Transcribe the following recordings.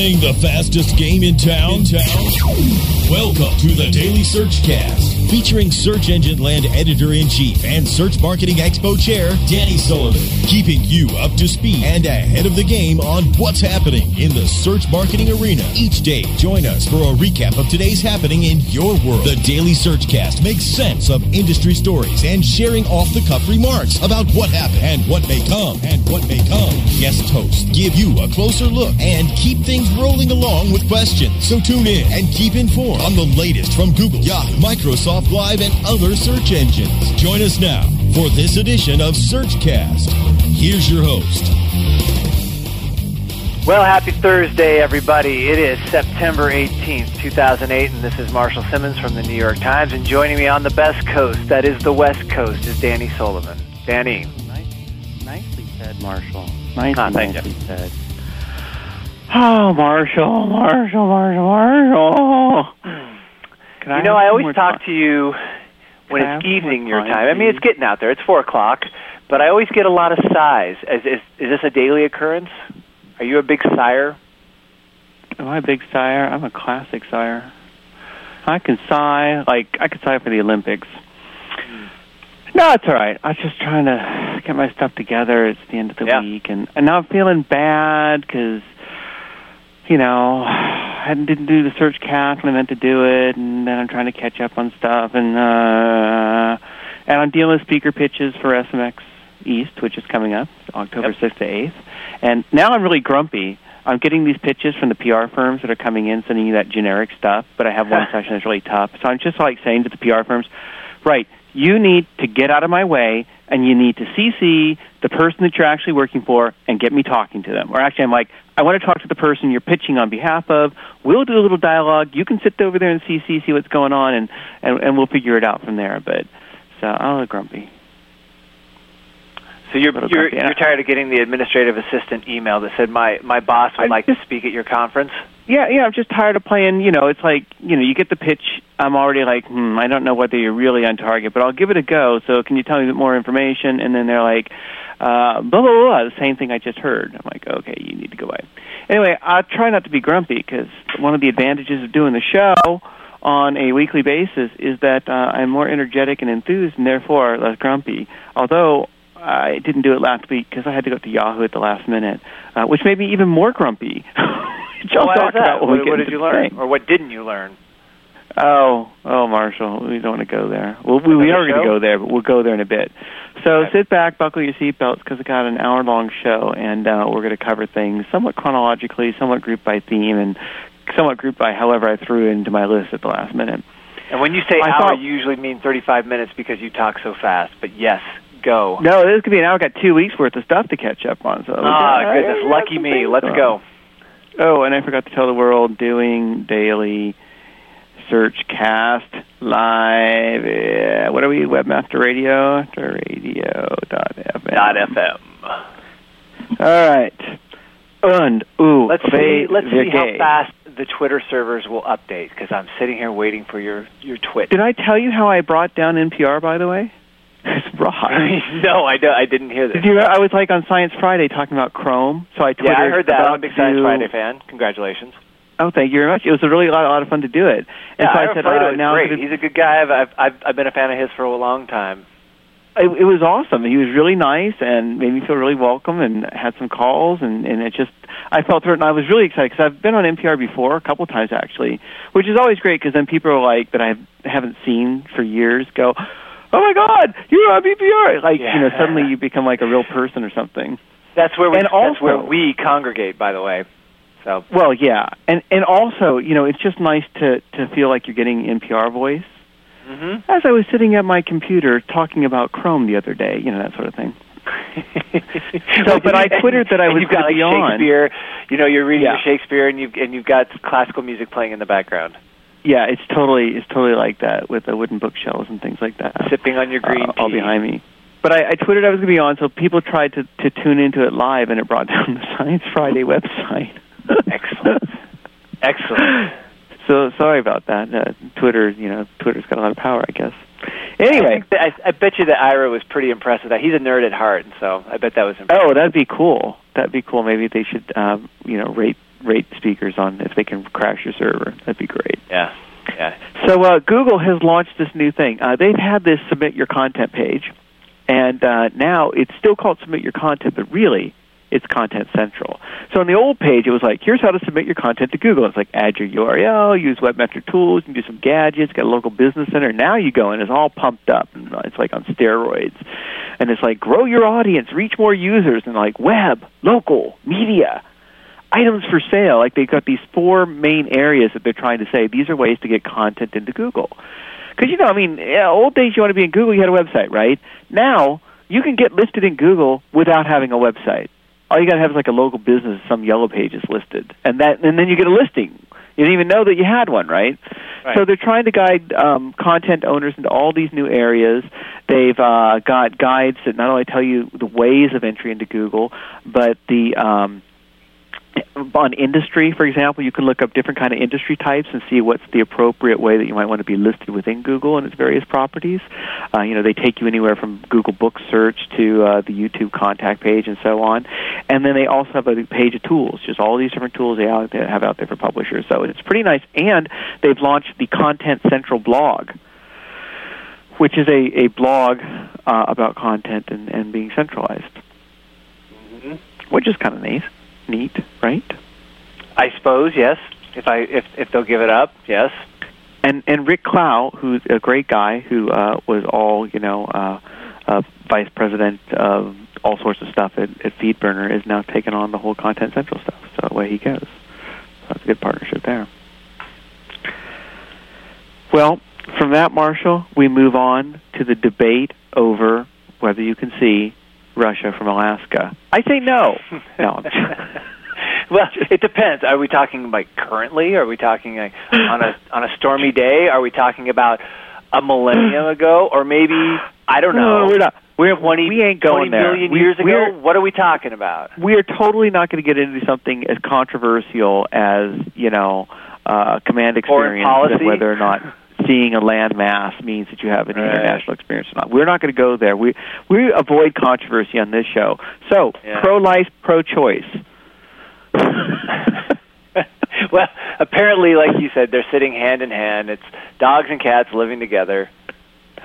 Playing the fastest game in town? In town? Welcome to the Daily Search Cast, featuring Search Engine Land Editor in Chief and Search Marketing Expo Chair Danny Sullivan, keeping you up to speed and ahead of the game on what's happening in the search marketing arena. Each day, join us for a recap of today's happening in your world. The Daily Search Cast makes sense of industry stories and sharing off the cuff remarks about what happened and what may come and what may come. Guest hosts give you a closer look and keep things rolling along with questions. So tune in and keep informed on the latest from Google, Yahoo, Microsoft Live, and other search engines. Join us now for this edition of Searchcast. Here's your host. Well, happy Thursday, everybody. It is September 18th, 2008, and this is Marshall Simmonds from the New York Times. And joining me on the best coast, that is the West Coast, is Danny Sullivan. Danny. Nice, nicely said, Marshall. Nice, Ah, thank nicely said. Oh, Marshall, Marshall, Marshall, Marshall. You know, I always talk time? to you when it's evening your time. I mean, it's getting out there. It's 4 o'clock, but I always get a lot of sighs. Is, is, is this a daily occurrence? Are you a big sire? Am I a big sire? I'm a classic sire. I can sigh, like, I could sigh for the Olympics. Hmm. No, it's all right. I was just trying to get my stuff together. It's the end of the Yeah. week, and, and now I'm feeling bad because, you know, I didn't do the search cast when I meant to do it, and then I'm trying to catch up on stuff, and uh, and I'm dealing with speaker pitches for SMX East, which is coming up October Yep. 6th to 8th, and now I'm really grumpy. I'm getting these pitches from the PR firms that are coming in, sending you that generic stuff, but I have one session that's really tough. So I'm just like saying to the PR firms, right, you need to get out of my way and you need to CC the person that you're actually working for and get me talking to them. Or actually, I'm like, I want to talk to the person you're pitching on behalf of. We'll do a little dialogue. You can sit over there and CC, see what's going on, and, and, and we'll figure it out from there. But so I'm a little grumpy. So you're you're, you're tired of getting the administrative assistant email that said my my boss would I like just- to speak at your conference. Yeah, yeah, I'm just tired of playing, you know, it's like, you know, you get the pitch, I'm already like, hmm, I don't know whether you're really on target, but I'll give it a go, so can you tell me a bit more information? And then they're like, uh, blah, blah, blah, the same thing I just heard. I'm like, okay, you need to go away. Anyway, I'll try not to be grumpy, because one of the advantages of doing the show on a weekly basis is that uh, I'm more energetic and enthused, and therefore less grumpy. Although I didn't do it last week because I had to go to Yahoo at the last minute, uh, which made me even more grumpy. which I'll talk that? about when we What, get what did you learn, thing. or what didn't you learn? Oh, oh, Marshall, we don't want to go there. Well, we, we are going to go there, but we'll go there in a bit. So Okay. sit back, buckle your seatbelts, because I got an hour-long show, and uh, we're going to cover things somewhat chronologically, somewhat grouped by theme, and somewhat grouped by however I threw into my list at the last minute. And when you say I hour, thought- you usually mean 35 minutes because you talk so fast. But yes, go. No, this could be an hour. I've got two weeks worth of stuff to catch up on. So Ah, goodness, lucky me. Let's go. Oh, and I forgot to tell the world doing daily search cast live. Yeah, what are we? Webmaster Radio, radio dot fm. Dot FM. All right. And ooh, Let's see. Let's see how fast the Twitter servers will update because I'm sitting here waiting for your your twit. Did I tell you how I brought down NPR? By the way, it's rock. no, I, don't, I didn't hear this. Did you? I was like on Science Friday talking about Chrome, so I yeah, I heard that. I'm a big Science to- Friday fan. Congratulations. Oh, thank you very much. It was a really a lot, a lot of fun to do it. And Yeah, so I Ira said, uh, is now I'm great. He's a good guy. I've, I've I've I've been a fan of his for a long time. it, it was awesome. He was really nice and made me feel really welcome and had some calls and and it just I felt through it and I was really excited because I've been on NPR before a couple times actually, which is always great because then people are like that I haven't seen for years go, oh my god, you're on NPR! Like Yeah. you know suddenly you become like a real person or something. That's where we And that's where we congregate. By the way, so Well, yeah, and and also you know it's just nice to to feel like you're getting NPR voice. hmm As I was sitting at my computer talking about Chrome the other day, you know that sort of thing. So, but I twittered that I was you've got like be on. Shakespeare. You know, you're reading Yeah. Shakespeare, and you've and you've got classical music playing in the background, Yeah, it's totally it's totally like that with the wooden bookshelves and things like that. sipping on your green uh, all behind me. But I, I twittered I was going to be on, so people tried to to tune into it live, and it brought down the Science Friday website. Excellent. Excellent. So sorry about that. Uh, Twitter, you know, Twitter's got a lot of power, I guess. Anyway, that- I, I bet you that Ira was pretty impressed with that. He's a nerd at heart, and so I bet that was impressive. oh, that'd be cool. That'd be cool. Maybe they should, um, you know, rate rate speakers on if they can crash your server. That'd be great. Yeah. Yeah. So uh, Google has launched this new thing. Uh, they've had this submit your content page, and uh, now it's still called submit your content, but really it's Content Central. So on the old page, it was like, here's how to submit your content to Google. It's like, add your URL, use webmaster tools, and do some gadgets, get a local business center. Now you go and it's all pumped up, and it's like on steroids. And it's like, grow your audience, reach more users, and like web, local, media, items for sale. Like they've got these four main areas that they're trying to say, these are ways to get content into Google. Because, you know, I mean, yeah, old days you want to be in Google, you had a website, right? Now, you can get listed in Google without having a website all you got to have is like a local business, some yellow pages listed, and that, and then you get a listing. You didn't even know that you had one, right? right. So they're trying to guide um, content owners into all these new areas. They've uh, got guides that not only tell you the ways of entry into Google, but the um, on industry, for example, you can look up different kind of industry types and see what's the appropriate way that you might want to be listed within Google and its various properties. Uh, you know, they take you anywhere from Google Book Search to uh, the YouTube contact page and so on. And then they also have a page of tools, just all these different tools they have out there for publishers. So it's pretty nice. And they've launched the Content Central blog which is a, a blog uh, about content and, and being centralized, mm-hmm. which is kind of nice neat, right? I suppose yes. If I if if they'll give it up, yes. And and Rick Klau, who's a great guy, who uh, was all you know, uh, uh, vice president of all sorts of stuff at, at FeedBurner, is now taking on the whole Content Central stuff. So away he goes. So that's a good partnership there. Well, from that, Marshall, we move on to the debate over whether you can see Russia from Alaska? I say no. no. well, it depends. Are we talking like currently? Are we talking like on a on a stormy day? Are we talking about a millennium ago, or maybe I don't know? No, we're not. We're 20, we ain't going 20 million there. years we, ago. What are we talking about? We are totally not going to get into something as controversial as you know uh, command experience, and whether or not seeing a landmass means that you have an right. international experience or not. We're not going to go there. We we avoid controversy on this show. So yeah. pro life, pro choice. well, apparently, like you said, they're sitting hand in hand. It's dogs and cats living together.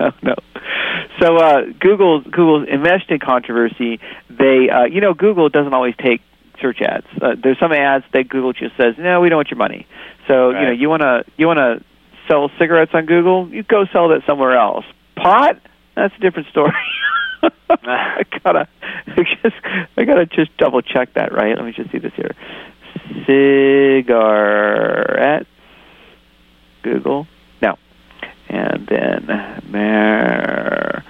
No, no. So uh, Google Google enmeshed in controversy. They, uh, you know, Google doesn't always take search ads. Uh, there's some ads that Google just says, no, we don't want your money. So right. you know, you want to you want to sell cigarettes on Google, you go sell that somewhere else. Pot? That's a different story. I ah. gotta I just I gotta just double check that, right? Let me just see this here. Cigarettes Google. No. And then mar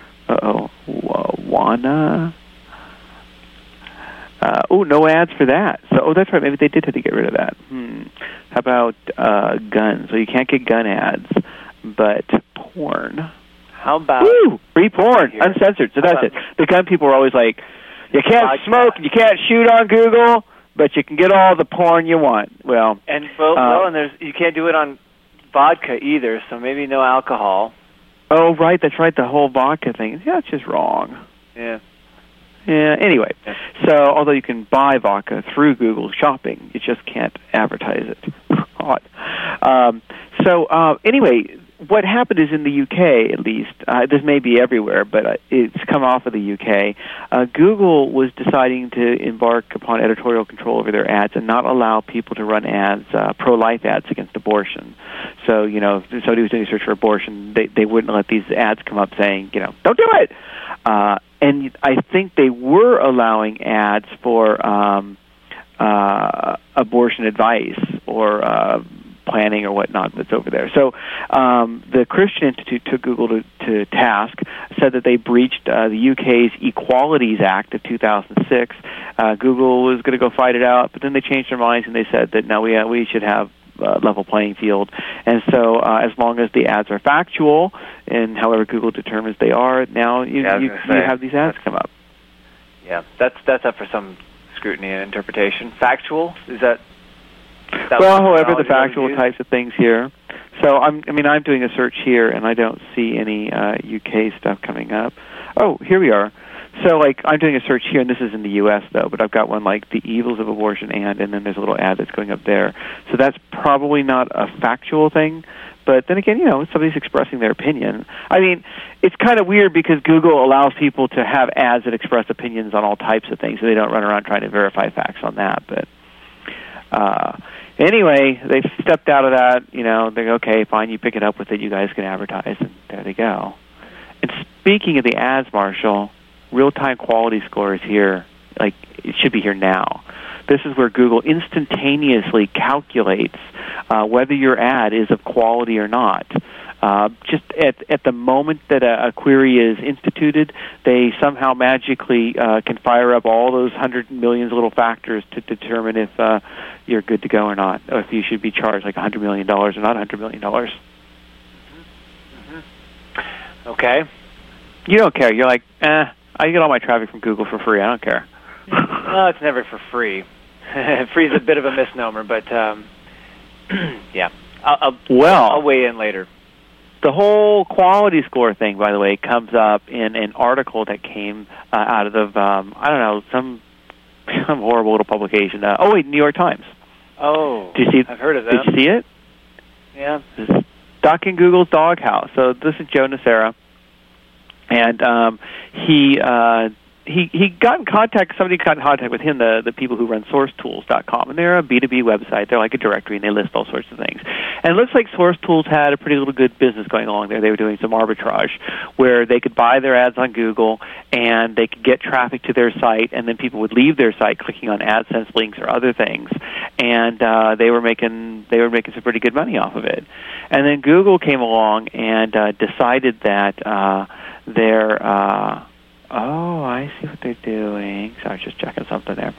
uh oh no ads for that. So, oh, that's right. Maybe they did have to get rid of that. Hmm. How about uh, guns? So you can't get gun ads, but porn. How about Woo! free porn, uncensored? So that's it. The gun people are always like, you can't smoke, you can't shoot on Google, but you can get all the porn you want. Well, and well, uh, well and there's you can't do it on vodka either. So maybe no alcohol. Oh, right. That's right. The whole vodka thing. Yeah, it's just wrong. Yeah. Yeah. Anyway, so although you can buy vodka through Google Shopping, you just can't advertise it. Odd. Um, so uh, anyway, what happened is in the UK, at least, uh, this may be everywhere, but uh, it's come off of the UK. Uh, Google was deciding to embark upon editorial control over their ads and not allow people to run ads, uh, pro-life ads against abortion. So, you know, if somebody was doing a search for abortion, they they wouldn't let these ads come up saying, you know, don't do it. Uh, and I think they were allowing ads for um, uh, abortion advice or uh, planning or whatnot that's over there. So um, the Christian Institute took Google to, to task, said that they breached uh, the UK's Equalities Act of 2006. Uh, Google was going to go fight it out, but then they changed their minds and they said that no, we uh, we should have uh, level playing field. And so, uh, as long as the ads are factual, and however Google determines they are, now you yeah, you, you have these ads come up. Yeah, that's that's up for some scrutiny and interpretation. Factual is that? That well, however, the factual types of things here. So I'm, I mean, I'm doing a search here, and I don't see any uh, UK stuff coming up. Oh, here we are. so like I'm doing a search here, and this is in the U.S. though, but I've got one like the evils of abortion and, and then there's a little ad that's going up there. So that's probably not a factual thing, but then again, you know, somebody's expressing their opinion. I mean, it's kind of weird because Google allows people to have ads that express opinions on all types of things, so they don't run around trying to verify facts on that. But uh, anyway, they stepped out of that. You know, they go, okay, fine, you pick it up with it. You guys can advertise, and there they go. And speaking of the ads, Marshall, real-time quality score is here. Like it should be here now. This is where Google instantaneously calculates uh, whether your ad is of quality or not. Uh, just at at the moment that a, a query is instituted, they somehow magically uh, can fire up all those hundred millions little factors to determine if uh, you're good to go or not, or if you should be charged like a hundred million dollars or not a hundred million dollars. Mm-hmm. Okay. You don't care. You're like, eh, I get all my traffic from Google for free. I don't care. well, it's never for free. free is a bit of a misnomer, but um, yeah. I'll, I'll, well, I'll weigh in later. The whole quality score thing, by the way, comes up in an article that came uh, out of um, I don't know some some horrible little publication. Uh, oh wait, New York Times. Oh, did you see? I've heard of that. Did you see it? Yeah. This is Ducking Google's Doghouse. So this is Joe Nocera, and um, he uh, he he got in contact. Somebody got in contact with him. The the people who run SourceTools.com, and they're a B two B website. They're like a directory, and they list all sorts of things. And it looks like SourceTools had a pretty little good business going along there. They were doing some arbitrage, where they could buy their ads on Google, and they could get traffic to their site, and then people would leave their site clicking on AdSense links or other things, and uh, they were making they were making some pretty good money off of it. And then Google came along and uh, decided that uh, their uh, Oh, I see what they're doing. So I was just checking something there.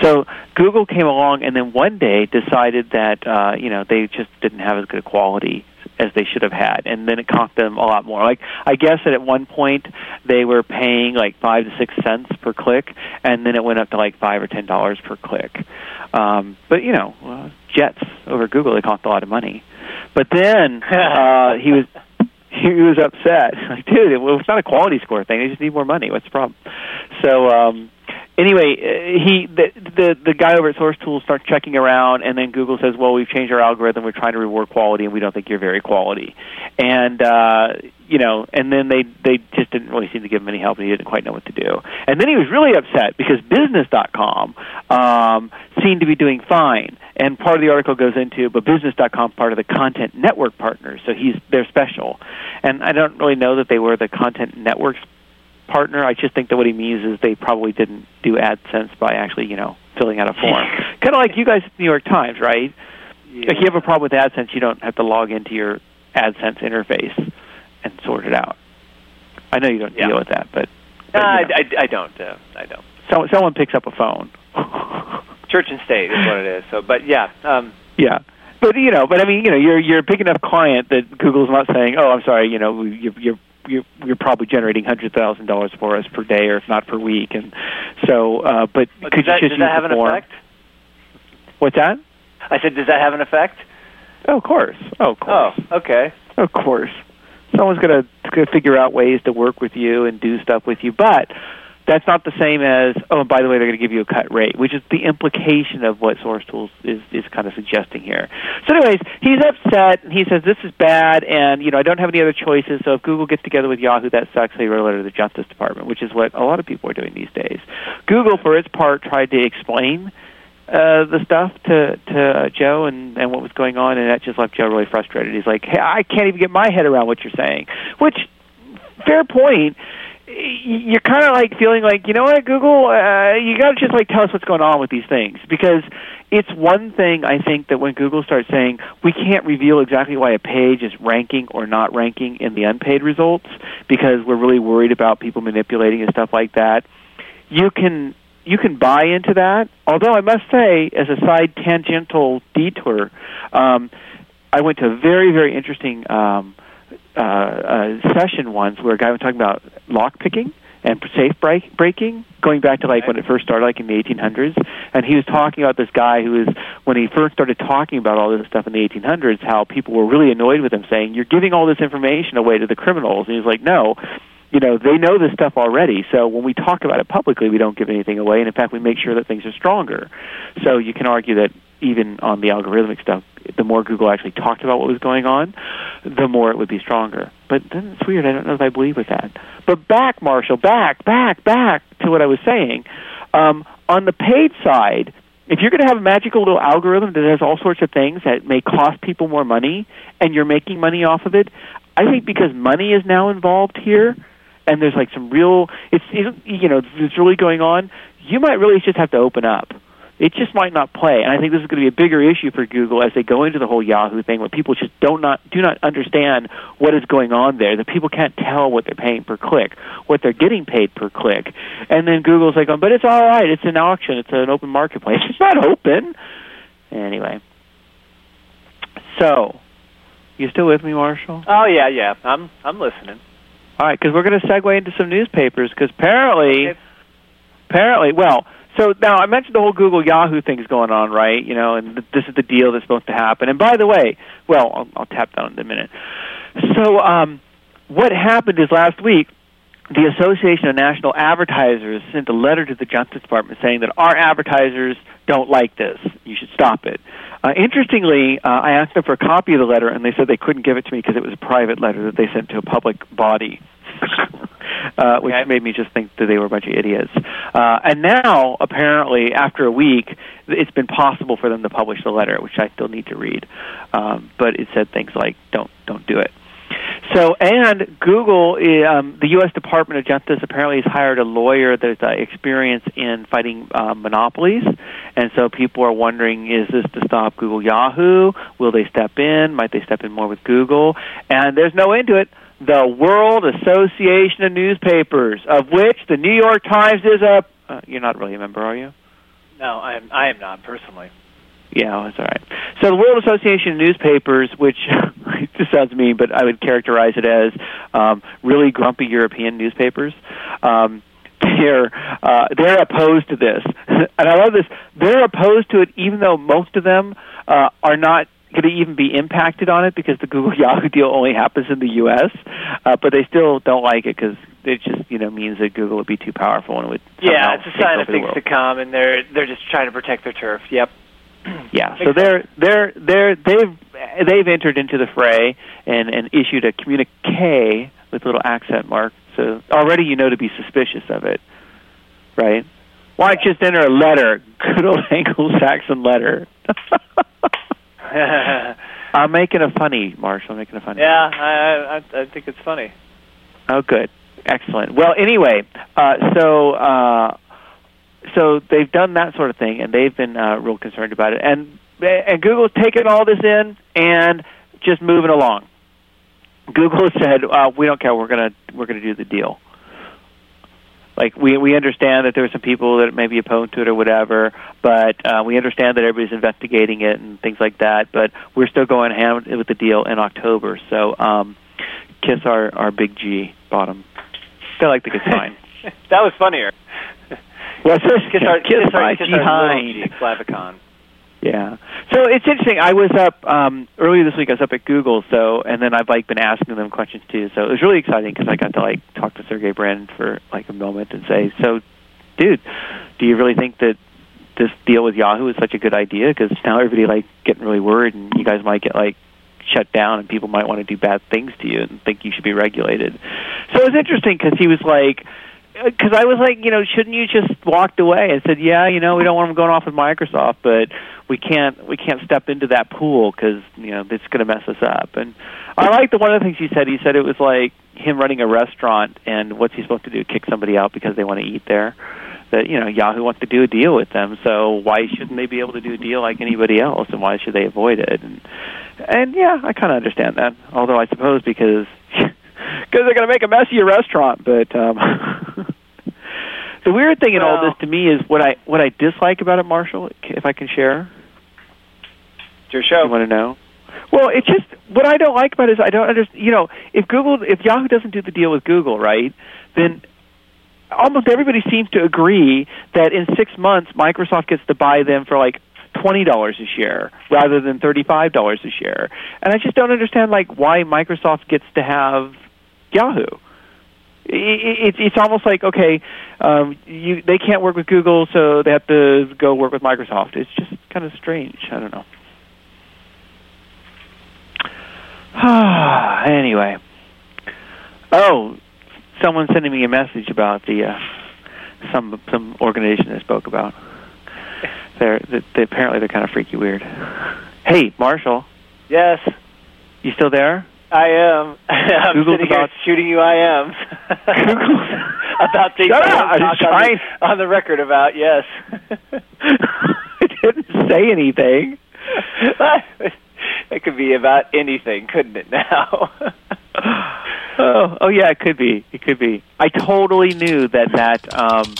So Google came along and then one day decided that uh, you know they just didn't have as good a quality as they should have had, and then it cost them a lot more. Like I guess that at one point they were paying like five to six cents per click, and then it went up to like five or ten dollars per click. Um, but you know, uh, Jets over Google they cost a lot of money. But then uh, he was he was upset. Like, dude, it, well, it's not a quality score thing. They just need more money. What's the problem? So um, anyway, uh, he the, the the guy over at Source Tools starts checking around, and then Google says, "Well, we've changed our algorithm. We're trying to reward quality, and we don't think you're very quality." And uh, you know, and then they they just didn't really seem to give him any help, and he didn't quite know what to do. And then he was really upset because Business.com um, seemed to be doing fine. And part of the article goes into, but Business.com part of the Content Network partners, so he's they're special. And I don't really know that they were the Content Network's partner. I just think that what he means is they probably didn't do AdSense by actually, you know, filling out a form. kind of like you guys at the New York Times, right? Yeah. If you have a problem with AdSense, you don't have to log into your AdSense interface and sort it out. I know you don't Yeah. deal with that, but, but, I, you know, I, I don't. Uh, I don't. so, someone picks up a phone. Church and state is what it is. So, but yeah, um, yeah. But you know, but I mean, you know, you're you're a big enough client that Google's not saying, "Oh, I'm sorry, you know, you're you're you're, you're probably generating hundred thousand dollars for us per day, or if not per week." And so, uh, but but could does that, you just does that have an form? effect? What's that? I said, does that have an effect? Oh, of course. Oh, of course. Oh, okay. Of course. Someone's going to figure out ways to work with you and do stuff with you, but that's not the same as oh, by the way, they're going to give you a cut rate, which is the implication of what Source Tools is is kind of suggesting here. So, anyways, he's upset and he says this is bad, and you know I don't have any other choices. So if Google gets together with Yahoo, that sucks. They wrote a letter to the Justice Department, which is what a lot of people are doing these days. Google, for its part, tried to explain uh, the stuff to to uh, Joe and and what was going on, and that just left Joe really frustrated. He's like, "Hey, I can't even get my head around what you're saying." Which, fair point. You're kind of like feeling like, you know what, Google, uh, you got to just like tell us what's going on with these things because it's one thing I think that when Google starts saying we can't reveal exactly why a page is ranking or not ranking in the unpaid results because we're really worried about people manipulating and stuff like that. You can you can buy into that. Although I must say, as a side tangential detour, um, I went to a very very interesting um, uh, uh, session once where a guy was talking about lock picking and safe break, breaking, going back to like when it first started, like in the 1800s. And he was talking about this guy who was, when he first started talking about all this stuff in the 1800s, how people were really annoyed with him, saying, "You're giving all this information away to the criminals." And he's like, "No." you know, they know this stuff already. So when we talk about it publicly, we don't give anything away, and in fact, we make sure that things are stronger. So you can argue that even on the algorithmic stuff, the more Google actually talked about what was going on, the more it would be stronger. But then it's weird. I don't know if I believe with that. But back, Marshall, back, back, back to what I was saying. Um, on the paid side, if you're going to have a magical little algorithm that has all sorts of things that may cost people more money, and you're making money off of it, I think because money is now involved here, and there's like some real, it's you know, it's really going on. You might really just have to open up it just might not play. And I think this is going to be a bigger issue for Google as they go into the whole Yahoo thing, where people just don't not do not understand what is going on there. That people can't tell what they're paying per click, what they're getting paid per click, and then Google's like, oh, but it's all right. It's an auction. It's an open marketplace. It's not open. Anyway, so you still with me, Marshall? Oh yeah, yeah. I'm I'm listening. All right, because we're going to segue into some newspapers because apparently, apparently, well so now I mentioned the whole Google Yahoo thing's going on, right? You know, and this is the deal that's supposed to happen. And by the way, well, I'll, I'll tap that in a minute. So um, what happened is last week the Association of National Advertisers sent a letter to the Justice Department saying that our advertisers don't like this. You should stop it. Uh, interestingly, uh, I asked them for a copy of the letter, and they said they couldn't give it to me because it was a private letter that they sent to a public body. Uh, which made me just think that they were a bunch of idiots. Uh, and now, apparently, after a week, it's been possible for them to publish the letter, which I still need to read. Um, but it said things like, "Don't, don't do it." So, and Google, um, the U.S. Department of Justice apparently has hired a lawyer that's uh, experience in fighting uh, monopolies, and so people are wondering: Is this to stop Google Yahoo? Will they step in? Might they step in more with Google? And there's no end to it the World Association of Newspapers, of which the New York Times is a. Uh, you're not really a member, are you? No, I am. I am not personally. Yeah, that's all right. So the World Association of Newspapers, which this sounds mean, but I would characterize it as um, really grumpy European newspapers. Um, they're uh, they're opposed to this, and I love this. They're opposed to it, even though most of them uh, are not going to even be impacted on it because the Google Yahoo deal only happens in the U.S. Uh, but they still don't like it because it just you know means that Google would be too powerful and would yeah it's a sign of things to come and they're they're just trying to protect their turf. Yep. yeah, so they're they're they're they've they've entered into the fray and and issued a communique with a little accent mark. So already you know to be suspicious of it, right? Why just enter a letter, good old Anglo-Saxon letter? I'm making a funny, Marshall. I'm making a funny. Yeah, I, I I think it's funny. Oh, good, excellent. Well, anyway, uh, so uh, so they've done that sort of thing, and they've been uh, real concerned about it. And and Google's taken all this in and just moving along. Google said, uh, "We don't care. We're gonna we're gonna do the deal." Like we we understand that there are some people that may be opposed to it or whatever, but uh, we understand that everybody's investigating it and things like that. But we're still going hand with the deal in October. So um, kiss our our big G bottom. Still like the good sign. that was funnier. Well, kiss, kiss our kiss, kiss our, kiss our G Clavicon. Yeah. So it's interesting. I was up um, earlier this week. I was up at Google. So and then I've like been asking them questions too. So it was really exciting because I got to like talk to Sergey Brin for like a moment and say, "So, dude, do you really think that this deal with Yahoo is such a good idea? Because now everybody like getting really worried, and you guys might get like shut down, and people might want to do bad things to you and think you should be regulated." So it was interesting because he was like because I was like, you know, shouldn't you just walked away and said, yeah, you know, we don't want them going off with Microsoft, but we can't we can't step into that pool because you know it's going to mess us up. And I like the one of the things he said. He said it was like him running a restaurant, and what's he supposed to do? Kick somebody out because they want to eat there? That you know Yahoo wants to do a deal with them, so why shouldn't they be able to do a deal like anybody else, and why should they avoid it? And and yeah, I kind of understand that. Although I suppose because because they're going to make a mess of your restaurant. But um, the weird thing in well, all this to me is what I what I dislike about it, Marshall. If I can share, it's your show. You want to know? Well, it's just what I don't like about it is I don't understand. You know, if Google, if Yahoo doesn't do the deal with Google, right, then almost everybody seems to agree that in six months Microsoft gets to buy them for like twenty dollars a share rather than thirty five dollars a share. And I just don't understand like why Microsoft gets to have Yahoo. It, it, it's almost like okay, um, you they can't work with Google, so they have to go work with Microsoft. It's just kind of strange. I don't know. anyway, oh, someone's sending me a message about the uh, some some organization I spoke about. They're they, apparently they're kind of freaky weird. Hey, Marshall. Yes. You still there? I am. I'm Google's sitting about- here shooting you. I am. about things Shut I up! won't I was on, the, on the record about. Yes. I didn't say anything. it could be about anything, couldn't it? Now. oh, oh yeah, it could be. It could be. I totally knew that that. Um,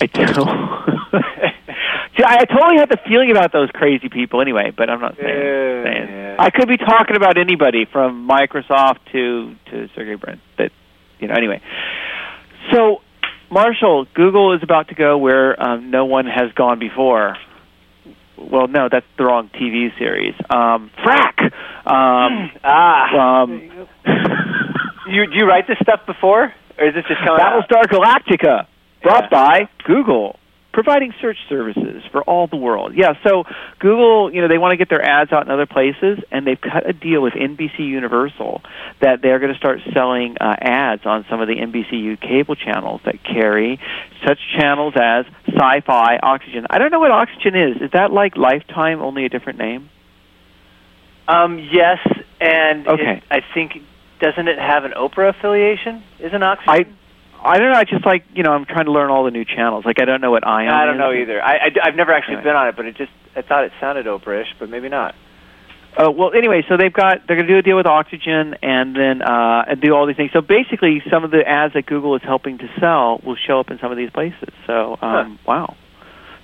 I to- See, I, I totally had the feeling about those crazy people anyway, but I'm not saying. Yeah, saying. yeah. I could be talking about anybody from Microsoft to to Sergey Brin. That you know. Anyway, so Marshall, Google is about to go where um, no one has gone before. Well, no, that's the wrong TV series. Um, Frak. Um, ah. um, you do you write this stuff before, or is this just coming out? Battlestar Galactica, brought Yeah. by Google, providing search services for all the world. Yeah, so Google, you know, they want to get their ads out in other places, and they've cut a deal with NBC Universal that they're going to start selling uh, ads on some of the NBCU cable channels that carry such channels as Sci-Fi, Oxygen. I don't know what Oxygen is. Is that like Lifetime, only a different name? Um, yes, and Okay. it, I think doesn't it have an Oprah affiliation? Isn't Oxygen? I I don't know. I just like you know I'm trying to learn all the new channels. Like I don't know what Ion. I don't is. know either. I, I have never actually Anyway. been on it, but it just I thought it sounded Oprah-ish, but maybe not. Uh, well, anyway, so they've got they're going to do a deal with Oxygen and then uh, and do all these things. So basically, some of the ads that Google is helping to sell will show up in some of these places. So um, wow.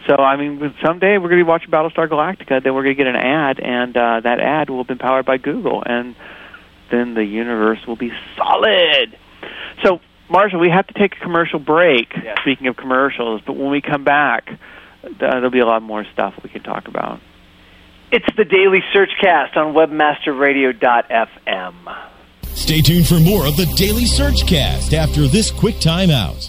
So I mean, someday we're going to be watching Battlestar Galactica. Then we're going to get an ad, and uh, that ad will have been powered by Google, and then the universe will be solid. So, Marshall, we have to take a commercial break. Yes. Speaking of commercials, but when we come back, there'll be a lot more stuff we can talk about. It's the Daily Searchcast on WebmasterRadio.fm. Stay tuned for more of the Daily Search Cast after this quick timeout.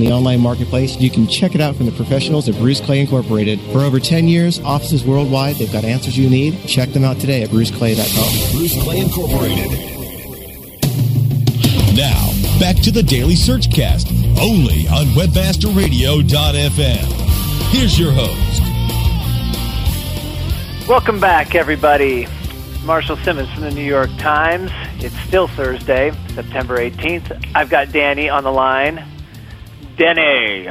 the online marketplace. You can check it out from the professionals at Bruce Clay Incorporated. For over 10 years, offices worldwide, they've got answers you need. Check them out today at bruceclay.com. Bruce Clay Incorporated. Now, back to the Daily Search Cast, only on WebmasterRadio.fm. Here's your host. Welcome back, everybody. Marshall Simmonds from the New York Times. It's still Thursday, September 18th. I've got Danny on the line. Danny.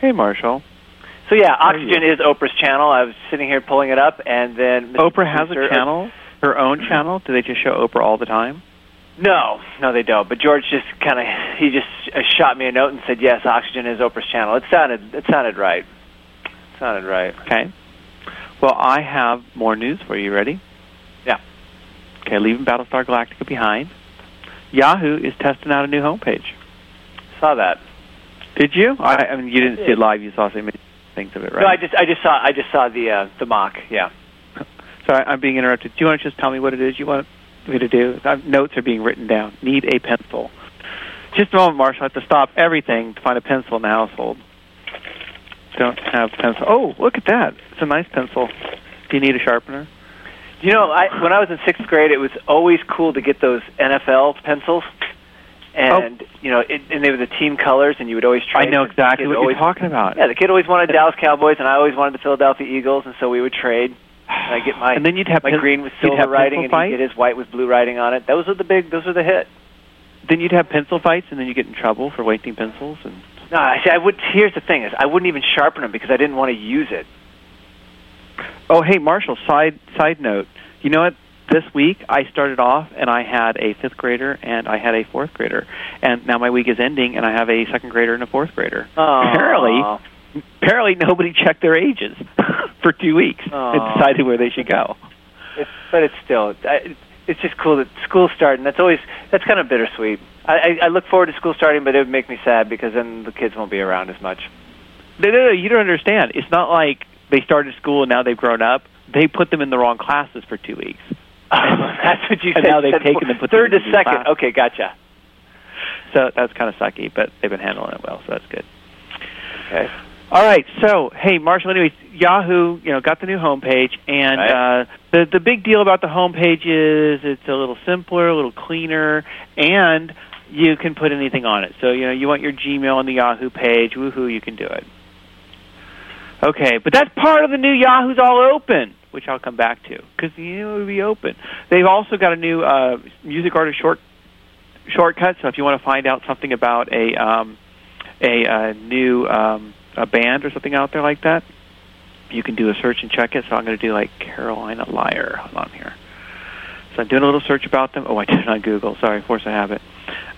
Hey, Marshall. So yeah. Oxygen is Oprah's channel. I was sitting here pulling it up, and then Mr. Oprah has Producer- a channel, her own channel. Do they just show Oprah all the time? No, no, they don't. But George just kind of he just uh, shot me a note and said, "Yes, Oxygen is Oprah's channel." It sounded it sounded right. It sounded right. Okay. Well, I have more news for you. Ready? Yeah. Okay, leaving Battlestar Galactica behind. Yahoo is testing out a new homepage. Saw that. Did you? I, I mean, you didn't see it live. You saw so many things of it, right? No, I just I just saw I just saw the uh, the mock. Yeah. So I, I'm being interrupted. Do you want to just tell me what it is you want me to do? i notes are being written down. Need a pencil. Just a moment, Marshall. I have to stop everything to find a pencil in the household. Don't have pencil. Oh, look at that. It's a nice pencil. Do you need a sharpener? You know, I when I was in sixth grade, it was always cool to get those NFL pencils, Oh. and you know, it, and they were the team colors, and you would always trade. I know exactly what always, you're talking about. Yeah, the kid always wanted Dallas Cowboys, and I always wanted the Philadelphia Eagles, and so we would trade. And I get my and then you'd have my pen- green with silver writing, and he'd get his white with blue writing on it. Those are the big. Those are the hit. Then you'd have pencil fights, and then you get in trouble for wasting pencils. And No, I see. I would. Here's the thing: is I wouldn't even sharpen them because I didn't want to use it. oh, hey, Marshall. Side side note. You know what? This week I started off and I had a fifth grader and I had a fourth grader, and now my week is ending and I have a second grader and a fourth grader. Aww. Apparently, apparently nobody checked their ages for two weeks Aww. and decided where they should go. It's, but it's still, it's just cool that school's starting. That's always, that's kind of bittersweet. I, I, I look forward to school starting, but it would make me sad because then the kids won't be around as much. No, no, no, you don't understand. It's not like they started school and now they've grown up. They put them in the wrong classes for two weeks. that's what you And said. now they've said taken them, put third them to in the new second. class. Okay, gotcha. So that's kind of sucky, but they've been handling it well, so that's good. Okay. All right, so hey, Marshall. Anyways, Yahoo, you know, got the new homepage, and Right. uh, the the big deal about the homepage is it's a little simpler, a little cleaner, and you can put anything on it. So you know, you want your Gmail on the Yahoo page, woohoo, you can do it. Okay, but that's part of the new Yahoo's All Open, which I'll come back to because you know it'll be open. They've also got a new uh, music artist short shortcut. So if you want to find out something about a um, a new um, a band or something out there like that, you can do a search and check it. So I'm going to do like Carolina Liar. Hold on here. So I'm doing a little search about them. Oh, I did it on Google. Sorry, of course I have it.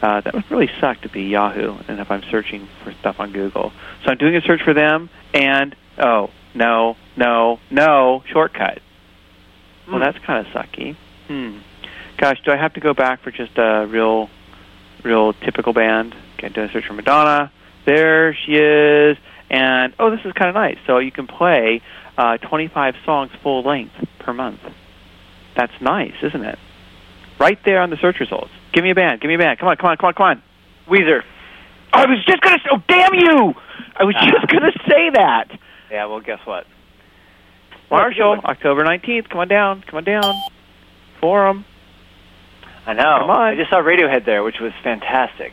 Uh, that would really suck to be Yahoo, and if I'm searching for stuff on Google. So I'm doing a search for them, and oh no, no, no, shortcut. Well, Hmm. that's kind of sucky. Hmm. Gosh, do I have to go back for just a real, real typical band? Okay, doing a search for Madonna. There she is. And oh, this is kind of nice. So you can play uh, 25 songs full length per month. That's nice, isn't it? Right there on the search results. Give me a band. Give me a band. Come on, come on, come on, come on. Weezer. I was just gonna. Oh, damn you! I was just gonna say that. Yeah, well, guess what? Marshall, October 19th. Come on down. Come on down. Forum. I know. Come on. I just saw Radiohead there, which was fantastic.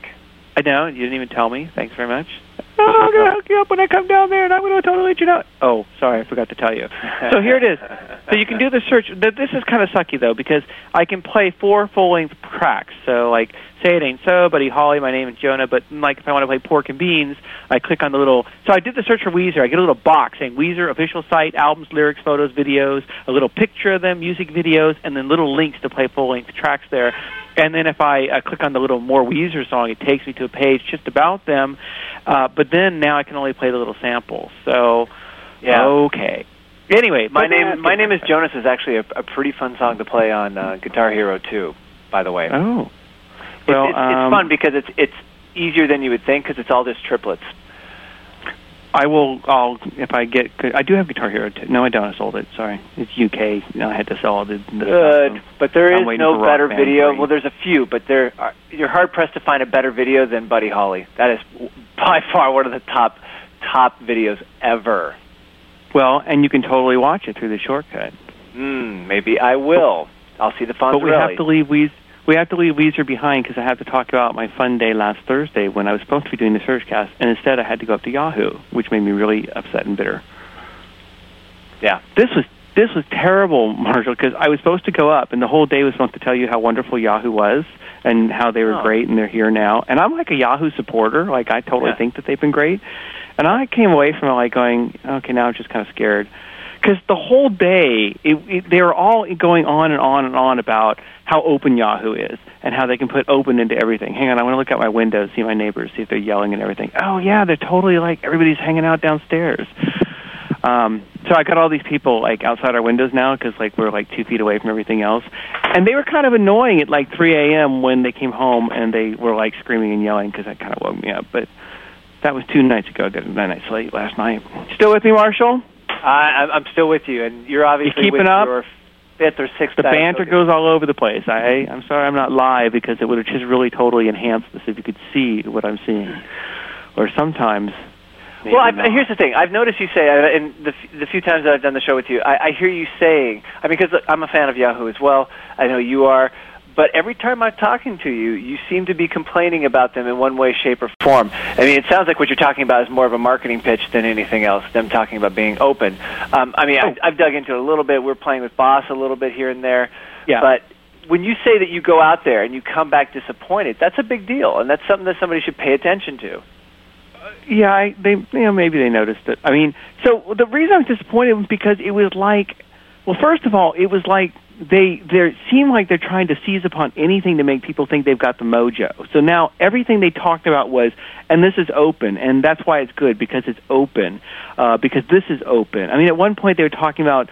I know. You didn't even tell me. Thanks very much. Oh, I'm gonna hook you up when I come down there, and I'm gonna totally let you know. Oh, sorry, I forgot to tell you. So here it is. So you can do the search. This is kind of sucky though because I can play four full-length tracks. So like, say it ain't so, Buddy Holly, my name is Jonah. But like, if I want to play Pork and Beans, I click on the little. So I did the search for Weezer. I get a little box saying Weezer official site, albums, lyrics, photos, videos, a little picture of them, music videos, and then little links to play full-length tracks there. And then if I uh, click on the little more Weezer song, it takes me to a page just about them. Uh, but then now I can only play the little samples. So Yeah. okay. Anyway, My but name, my name is Jonas. Is actually a, a pretty fun song to play on uh, Guitar Hero 2. By the way, Oh, It's- well, it's, um, it's fun because it's it's easier than you would think because it's all just triplets. I will. I'll if I get. I do have Guitar Hero. Too. No, I don't. I sold it. Sorry, it's UK. No, I had to sell all the. the Good, stuff. but there I'm is no better video. Well, there's a few, but there are, you're hard pressed to find a better video than Buddy Holly. That is by far one of the top top videos ever. Well, and you can totally watch it through the shortcut. Hmm, maybe I will. I'll see the Fonzarelli. But we have to leave Weez. We have to leave Weezer behind because I have to talk about my fun day last Thursday when I was supposed to be doing the Searchcast, and instead I had to go up to Yahoo, which made me really upset and bitter. Yeah. This was this was terrible, Marshall, because I was supposed to go up, and the whole day was supposed to tell you how wonderful Yahoo was and how they were Oh. great, and they're here now. And I'm like a Yahoo supporter; like I totally Yeah. think that they've been great. And I came away from it like going, okay, now I'm just kind of scared because the whole day it, it, they were all going on and on and on about how open Yahoo is and how they can put open into everything. Hang on, I want to look out my window, see my neighbors, see if they're yelling and everything. Oh yeah, they're totally like everybody's hanging out downstairs. Um, so I got all these people like outside our windows now because like we're like two feet away from everything else, and they were kind of annoying at like 3 a.m. when they came home and they were like screaming and yelling because that kind of woke me up. But that was two nights ago. I got a nights sleep last night. Still with me, Marshall? I, I'm- still with you, and you're obviously keeping with up? your fifth or sixth. The banter goes all over the place. I I'm sorry I'm not live because it would have just really totally enhanced this if you could see what I'm seeing. Or sometimes. Well, I've, not. here's the thing. I've noticed you say, uh, in the, the few times that I've done the show with you, I, I hear you saying, I mean, because I'm a fan of Yahoo as well. I know you are. But every time I'm talking to you, you seem to be complaining about them in one way, shape, or form. I mean, it sounds like what you're talking about is more of a marketing pitch than anything else. Them talking about being open. Um, I mean, Oh. I, I've dug into it a little bit. We're playing with Boss a little bit here and there. Yeah. But when you say that you go out there and you come back disappointed, that's a big deal, and that's something that somebody should pay attention to. Yeah, I, they you know maybe they noticed it. I mean, so the reason I was disappointed was because it was like, well, first of all, it was like they they seem like they're trying to seize upon anything to make people think they've got the mojo. So now everything they talked about was, and this is open, and that's why it's good because it's open, uh, because this is open. I mean, at one point they were talking about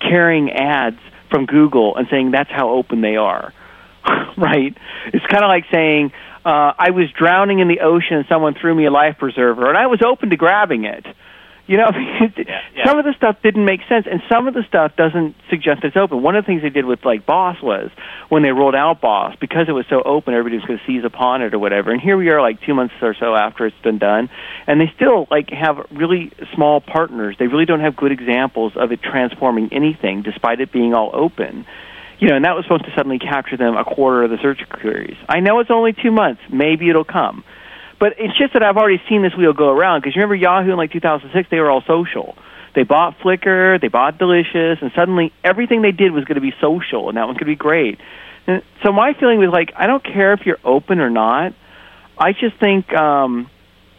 carrying ads from Google and saying that's how open they are, right? It's kind of like saying. Uh, I was drowning in the ocean and someone threw me a life preserver, and I was open to grabbing it. You know, yeah, yeah. some of the stuff didn't make sense, and some of the stuff doesn't suggest it's open. One of the things they did with like Boss was when they rolled out Boss, because it was so open, everybody was going to seize upon it or whatever. And here we are, like two months or so after it's been done, and they still like have really small partners. They really don't have good examples of it transforming anything, despite it being all open. You know, and that was supposed to suddenly capture them a quarter of the search queries. I know it's only two months. Maybe it'll come. But it's just that I've already seen this wheel go around because you remember Yahoo in like 2006, they were all social. They bought Flickr, they bought Delicious, and suddenly everything they did was going to be social, and that was going to be great. And so my feeling was like, I don't care if you're open or not. I just think um,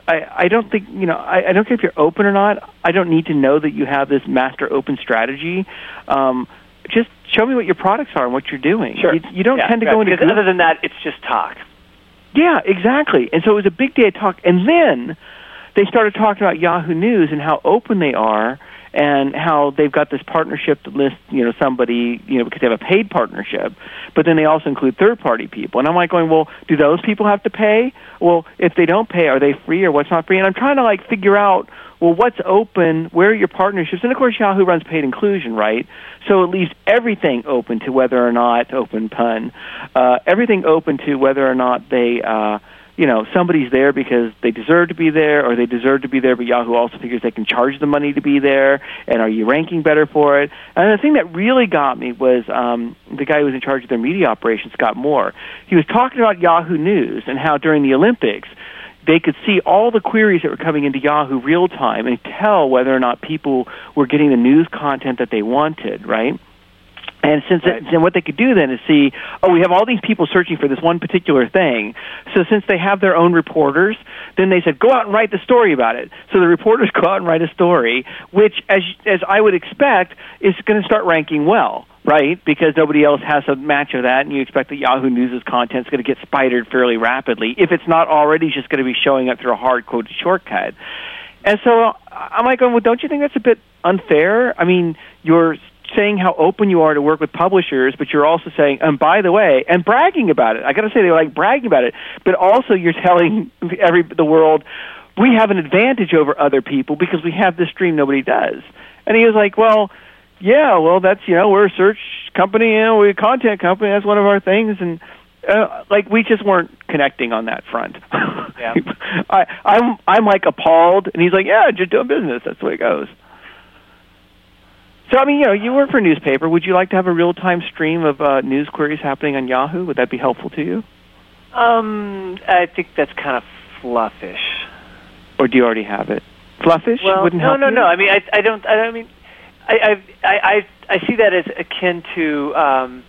I, I don't think you know. I, I don't care if you're open or not. I don't need to know that you have this master open strategy. Um, just show me what your products are and what you're doing. Sure. You, you don't yeah, tend to right, go into because other than that, it's just talk. Yeah, exactly. And so it was a big day of talk. And then they started talking about Yahoo News and how open they are and how they've got this partnership that lists, you know, somebody, you know, because they have a paid partnership, but then they also include third party people. And I'm like going, well, do those people have to pay? Well, if they don't pay, are they free or what's not free? And I'm trying to like figure out, well, what's open, where are your partnerships? And of course, Yahoo runs paid inclusion, right? So it leaves everything open to whether or not, open pun, uh, everything open to whether or not they, uh, you know, somebody's there because they deserve to be there, or they deserve to be there, but Yahoo also figures they can charge the money to be there, and are you ranking better for it? And the thing that really got me was um, the guy who was in charge of their media operations, Scott Moore. He was talking about Yahoo News and how during the Olympics, they could see all the queries that were coming into Yahoo real time and tell whether or not people were getting the news content that they wanted, right? And since Right. then what they could do then is see, oh, we have all these people searching for this one particular thing. So since they have their own reporters, then they said, go out and write the story about it. So the reporters go out and write a story, which, as as I would expect, is going to start ranking well, right? Because nobody else has a match of that, and you expect that Yahoo News' content is going to get spidered fairly rapidly. If it's not already just going to be showing up through a hard coded shortcut. And so uh, I'm like, well, don't you think that's a bit unfair? I mean, you're saying how open you are to work with publishers, but you're also saying, and by the way, and bragging about it. I got to say, they like bragging about it, but also you're telling every the world we have an advantage over other people because we have this dream nobody does. And he was like, well, yeah, well, that's you know, we're a search company, you know, we're a content company. That's one of our things, and uh, like we just weren't connecting on that front. Yeah. I, I'm I'm like appalled, and he's like, yeah, just doing business. That's the way it goes. So I mean, you know, you work for a newspaper. Would you like to have a real time stream of uh, news queries happening on Yahoo? Would that be helpful to you, Um, I think that's kind of fluffish. or do you already have it? Fluffish Well, wouldn't no, help no, you? no. I mean, I, I don't. I don't mean, I, I, I, I I see that as akin to. Um,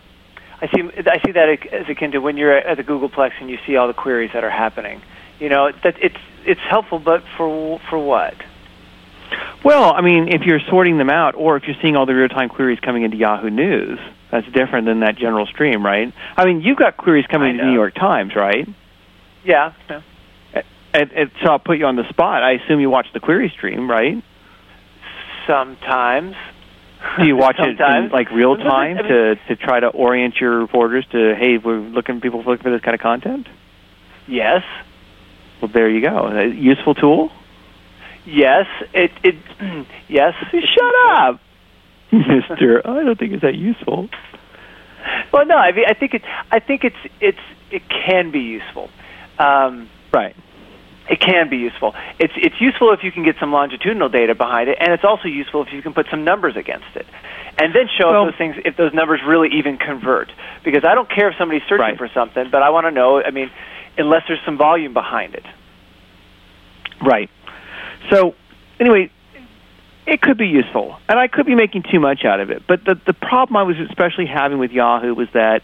I see. I see that as akin to when you're at the Googleplex and you see all the queries that are happening. You know, that it's it's helpful, but for for what? Well, I mean, if you're sorting them out, or if you're seeing all the real time queries coming into Yahoo News, that's different than that general stream, right? I mean, you've got queries coming into the. New York Times, right? Yeah. yeah. And, and so I'll put you on the spot. I assume you watch the query stream, right? Sometimes. Do you watch it in like real time I mean- to to try to orient your reporters to hey, we're looking people looking for this kind of content? Yes. Well, there you go. A useful tool. Yes. It. It. yes. Shut up, Mister. I don't think it's that useful. Well, no. I mean, I think it. I think it's. It's. It can be useful. Um, Right. it can be useful. It's it's useful if you can get some longitudinal data behind it, and it's also useful if you can put some numbers against it, and then show Well- if those things if those numbers really even convert. Because I don't care if somebody's searching Right. for something, but I want to know. I mean, unless there's some volume behind it. Right. So, anyway, it could be useful, and I could be making too much out of it. But the the problem I was especially having with Yahoo was that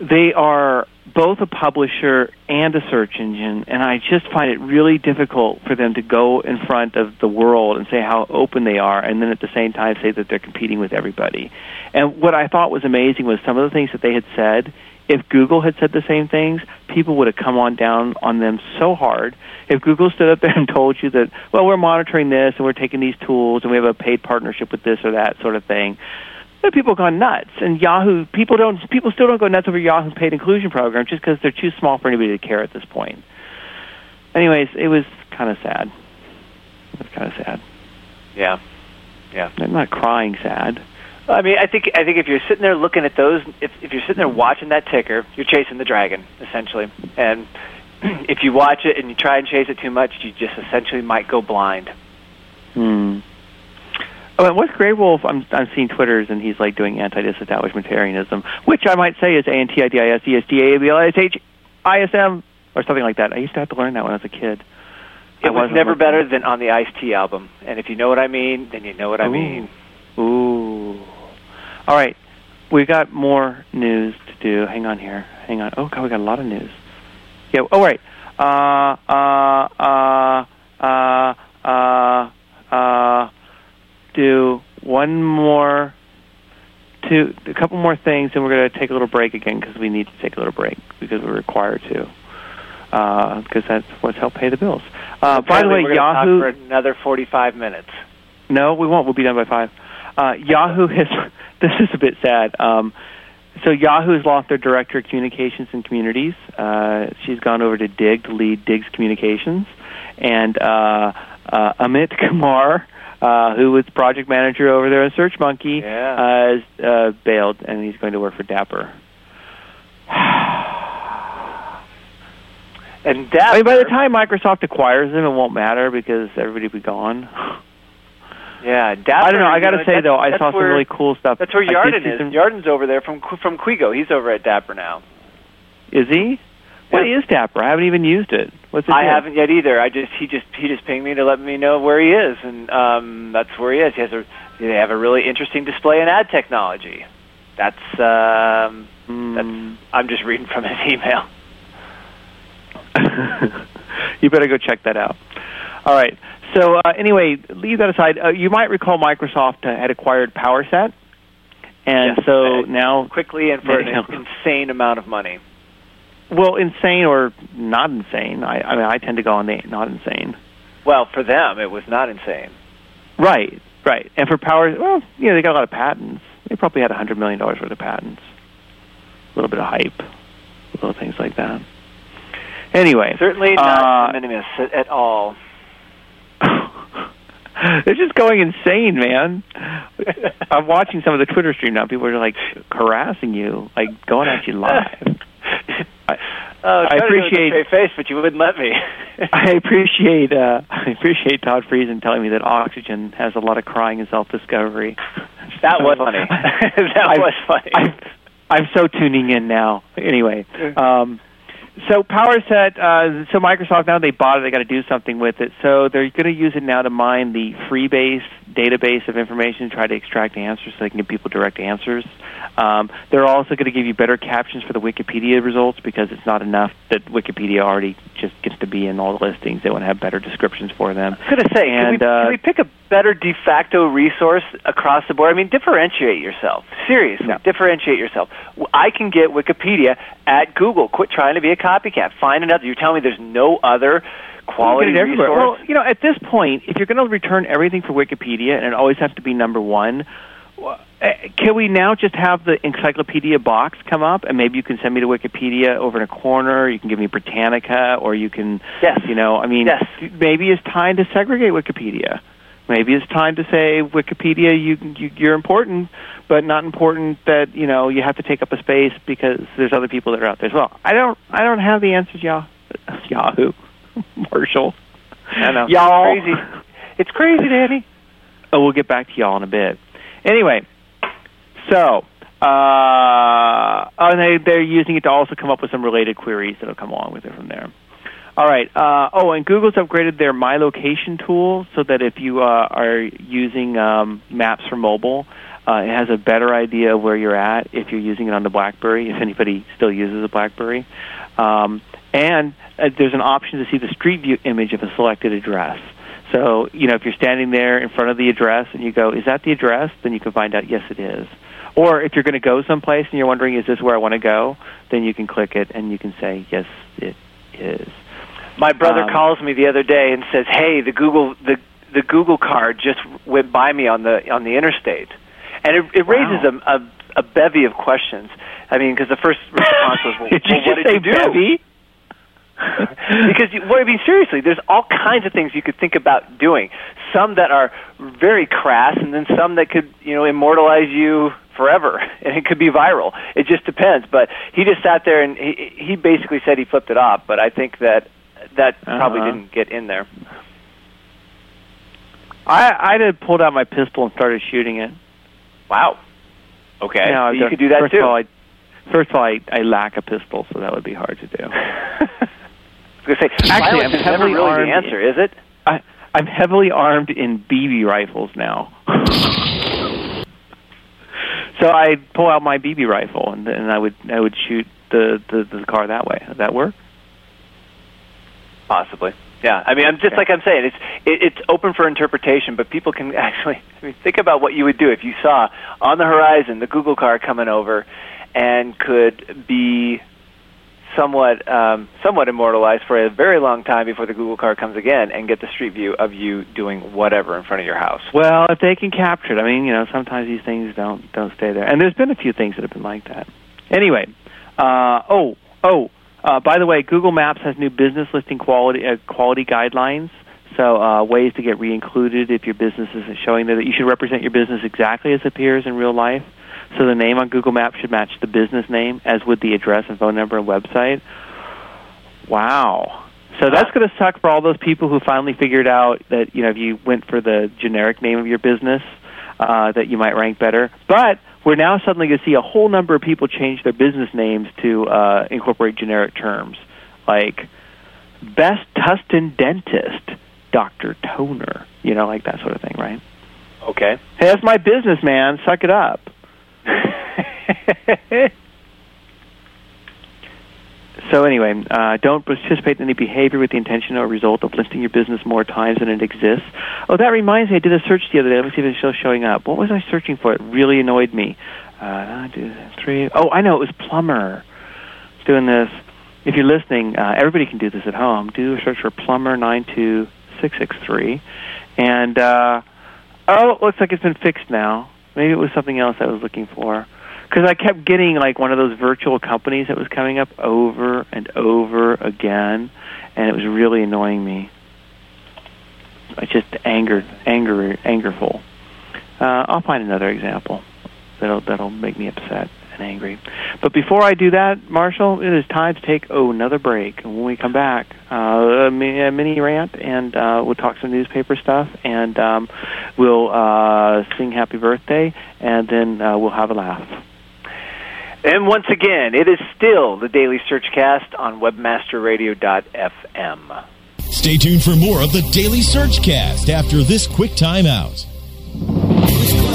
they are both a publisher and a search engine, and I just find it really difficult for them to go in front of the world and say how open they are, and then at the same time say that they're competing with everybody. And what I thought was amazing was some of the things that they had said. If Google had said the same things, people would have come on down on them so hard. If Google stood up there and told you that, well, we're monitoring this and we're taking these tools and we have a paid partnership with this or that sort of thing, people have gone nuts. And Yahoo, people don't, people still don't go nuts over Yahoo's paid inclusion program just because they're too small for anybody to care at this point. Anyways, it was kind of sad. It was kind of sad. Yeah, yeah. I'm not crying sad. I mean, I think I think if you're sitting there looking at those, if if you're sitting there watching that ticker, you're chasing the dragon essentially. And if you watch it and you try and chase it too much, you just essentially might go blind. Hmm. Oh, and what's Grey Wolf? I'm I'm seeing Twitters, and he's like doing anti-disestablishmentarianism, which I might say is A N T I D I S E S D A B L I S H I S M or something like that. I used to have to learn that when I was a kid. It was never better than on the Ice T album, and if you know what I mean, then you know what I mean. Ooh. All right, we got more news to do. Hang on here. Hang on. Oh God, we got a lot of news. Yeah. Oh right. Uh. Uh. Uh. Uh. Uh. Uh do one more, two, a couple more things, and we're going to take a little break again because we need to take a little break because we're required to. Because uh, that's what's helped pay the bills. Uh, by the way, we're Yahoo. Talk for another forty-five minutes. No, we won't. We'll be done by five. Uh, Yahoo has. This is a bit sad. Um, so Yahoo has lost their director of communications and communities. Uh, she's gone over to Digg to lead Digg's communications, and uh, uh, Amit Kumar uh, who was project manager over there at SearchMonkey, yeah. uh, has uh, bailed, and he's going to work for Dapper. and Dapper. I mean, by the time Microsoft acquires them, it won't matter because everybody will be gone. Yeah, Dapper. I don't know. I got to say though, I saw some really cool stuff. That's where Yarden is. Some... Yarden's over there from from Quigo. He's over at Dapper now. Is he? What is Dapper? I haven't even used it. What's it? I do? haven't yet either. I just he just he just pinged me to let me know where he is, and um, that's where he is. He has a they have a really interesting display in ad technology. That's um, mm. that's I'm just reading from his email. you better go check that out. All right. So uh, anyway, leave that aside. Uh, you might recall Microsoft uh, had acquired PowerSet, and yes, so now quickly and for an insane amount of money. Well, insane or not insane. I, I mean, I tend to go on the not insane. Well, for them, it was not insane. Right, right. And for Power, well, you know, they got a lot of patents. They probably had a hundred million dollars worth of patents. A little bit of hype, little things like that. Anyway, certainly not uh, minimus at all. They're just going insane, man. I'm watching some of the Twitter stream now. People are like harassing you, like going at you live. I, oh, I appreciate a face, but you wouldn't let me. I appreciate uh, I appreciate Todd Friesen telling me that Oxygen has a lot of crying and self discovery. That was funny. that I, was funny. I, I'm so tuning in now. Anyway, um, so PowerSet, uh, so Microsoft now they bought it, they got to do something with it. So they're going to use it now to mine the Freebase database of information, try to extract answers so they can give people direct answers. Um, they're also going to give you better captions for the Wikipedia results because it's not enough that Wikipedia already just gets to be in all the listings. They want to have better descriptions for them. I was going to say, and, can, we, uh, can we pick a better de facto resource across the board? I mean, differentiate yourself. Seriously, no. differentiate yourself. I can get Wikipedia at Google. Quit trying to be a copycat. Find another. You're telling me there's no other quality resource? Well, you know, at this point, if you're going to return everything for Wikipedia and it always has to be number one, Eh, can we now just have the encyclopedia box come up and maybe you can send me to wikipedia over in a corner you can give me britannica or you can yes. you know i mean yes. maybe it's time to segregate wikipedia maybe it's time to say wikipedia you, you you're important but not important that you know you have to take up a space because there's other people that are out there as well. I don't i don't have the answers y'all. Yahoo. Marshall. I know. y'all. It's crazy. It's crazy danny. Oh we'll get back to y'all in a bit. Anyway, so uh, and they they're using it to also come up with some related queries that'll come along with it from there. All right. Uh, oh, and Google's upgraded their My Location tool so that if you uh, are using um, maps for mobile, Uh, it has a better idea of where you're at if you're using it on the BlackBerry, if anybody still uses a BlackBerry. Um, and uh, there's an option to see the Street View image of a selected address. So, you know, if you're standing there in front of the address and you go, is that the address? Then you can find out, yes, it is. Or if you're going to go someplace and you're wondering, is this where I want to go? Then you can click it and you can say, yes, it is. My brother Um, calls me the other day and says, "Hey, the Google the the Google card just went by me on the on the interstate," and it, it raises Wow. a, a a bevy of questions. I mean, because the first response was, "Well, Did you well, what did say you do?" bevy? because you, well, I mean, seriously, there's all kinds of things you could think about doing. Some that are very crass, and then some that could, you know, immortalize you forever, and it could be viral. It just depends. But he just sat there and he he basically said he flipped it off. But I think that that probably Uh-huh. didn't get in there. I I'd have pulled out my pistol and started shooting it. Wow. Okay, No, you don't- could do that first too. Of all, I, first of all, I, I lack a pistol, so that would be hard to do. I was going to say, actually, I'm heavily really armed the answer, is it? I, I'm heavily armed in BB rifles now. so I'd pull out my BB rifle and then I would I would shoot the, the, the car that way. Does that work? Possibly. Yeah, I mean, I'm just Okay. like I'm saying, it's it, it's open for interpretation, but people can actually I mean, think about what you would do if you saw on the horizon the Google car coming over, and could be somewhat um, somewhat immortalized for a very long time before the Google car comes again, and get the street view of you doing whatever in front of your house. Well, if they can capture it, I mean, you know, sometimes these things don't don't stay there. And there's been a few things that have been like that. Anyway, uh, oh oh, uh, by the way, Google Maps has new business listing quality uh, quality guidelines. So uh, ways to get re-included if your business isn't showing there that you should represent your business exactly as it appears in real life. So the name on Google Maps should match the business name, as would the address and phone number and website. Wow. So that's going to suck for all those people who finally figured out that you know if you went for the generic name of your business, uh, that you might rank better. But we're now suddenly going to see a whole number of people change their business names to uh, incorporate generic terms, like Best Tustin Dentist, Doctor Toner. You know, like that sort of thing, right? Okay. Hey, that's my business, man. Suck it up. So anyway, uh, don't participate in any behavior with the intention or result of listing your business more times than it exists. Oh, that reminds me, I did a search the other day. Let me see if it's still showing up. What was I searching for? It really annoyed me. Uh, two, three. Oh, I know. It was plumber. Doing this. If you're listening, uh, everybody can do this at home. Do a search for plumber nine two six six three, and uh, oh, it looks like it's been fixed now. Maybe it was something else I was looking for because I kept getting like one of those virtual companies that was coming up over and over again, and it was really annoying me. It just angered, anger, angerful. Uh, I'll find another example that'll that'll make me upset and angry. But before I do that, Marshall, it is time to take oh, another break. And when we come back, uh, a mini rant, and uh, we'll talk some newspaper stuff, and um, we'll uh, sing happy birthday, and then uh, we'll have a laugh. And once again, it is still the Daily Searchcast on webmasterradio.fm. Stay tuned for more of the Daily Searchcast after this quick timeout.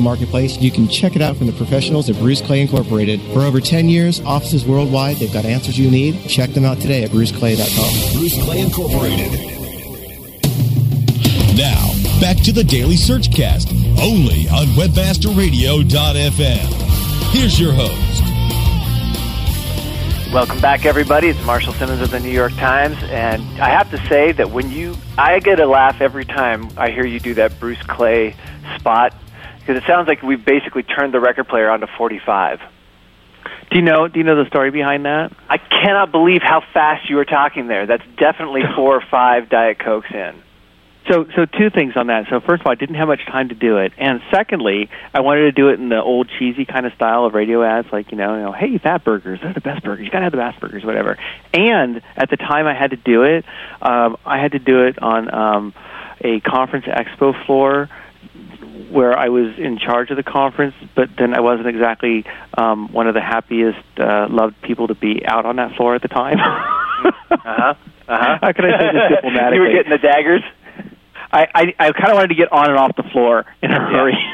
marketplace, you can check it out from the professionals at Bruce Clay Incorporated. For over 10 years, offices worldwide, they've got answers you need. Check them out today at bruceclay.com. Bruce Clay Incorporated. Now, back to the Daily Searchcast, only on WebmasterRadio.fm. Here's your host. Welcome back, everybody. It's Marshall Simmonds of the New York Times, and I have to say that when you, I get a laugh every time I hear you do that Bruce Clay spot because it sounds like we've basically turned the record player onto 45. Do you know? Do you know the story behind that? I cannot believe how fast you were talking there. That's definitely four or five Diet Cokes in. so so two things on that. So first of all, I didn't have much time to do it, and secondly, I wanted to do it in the old cheesy kind of style of radio ads, like you know, you know, hey, fat burgers, they're the best burgers. You gotta have the best burgers, whatever. And at the time I had to do it, um, I had to do it on um, a conference expo floor where I was in charge of the conference, but then I wasn't exactly um, one of the happiest, uh, loved people to be out on that floor at the time. uh huh. Uh huh. How can I say this diplomatically? you were getting the daggers. I I, I kind of wanted to get on and off the floor in a hurry.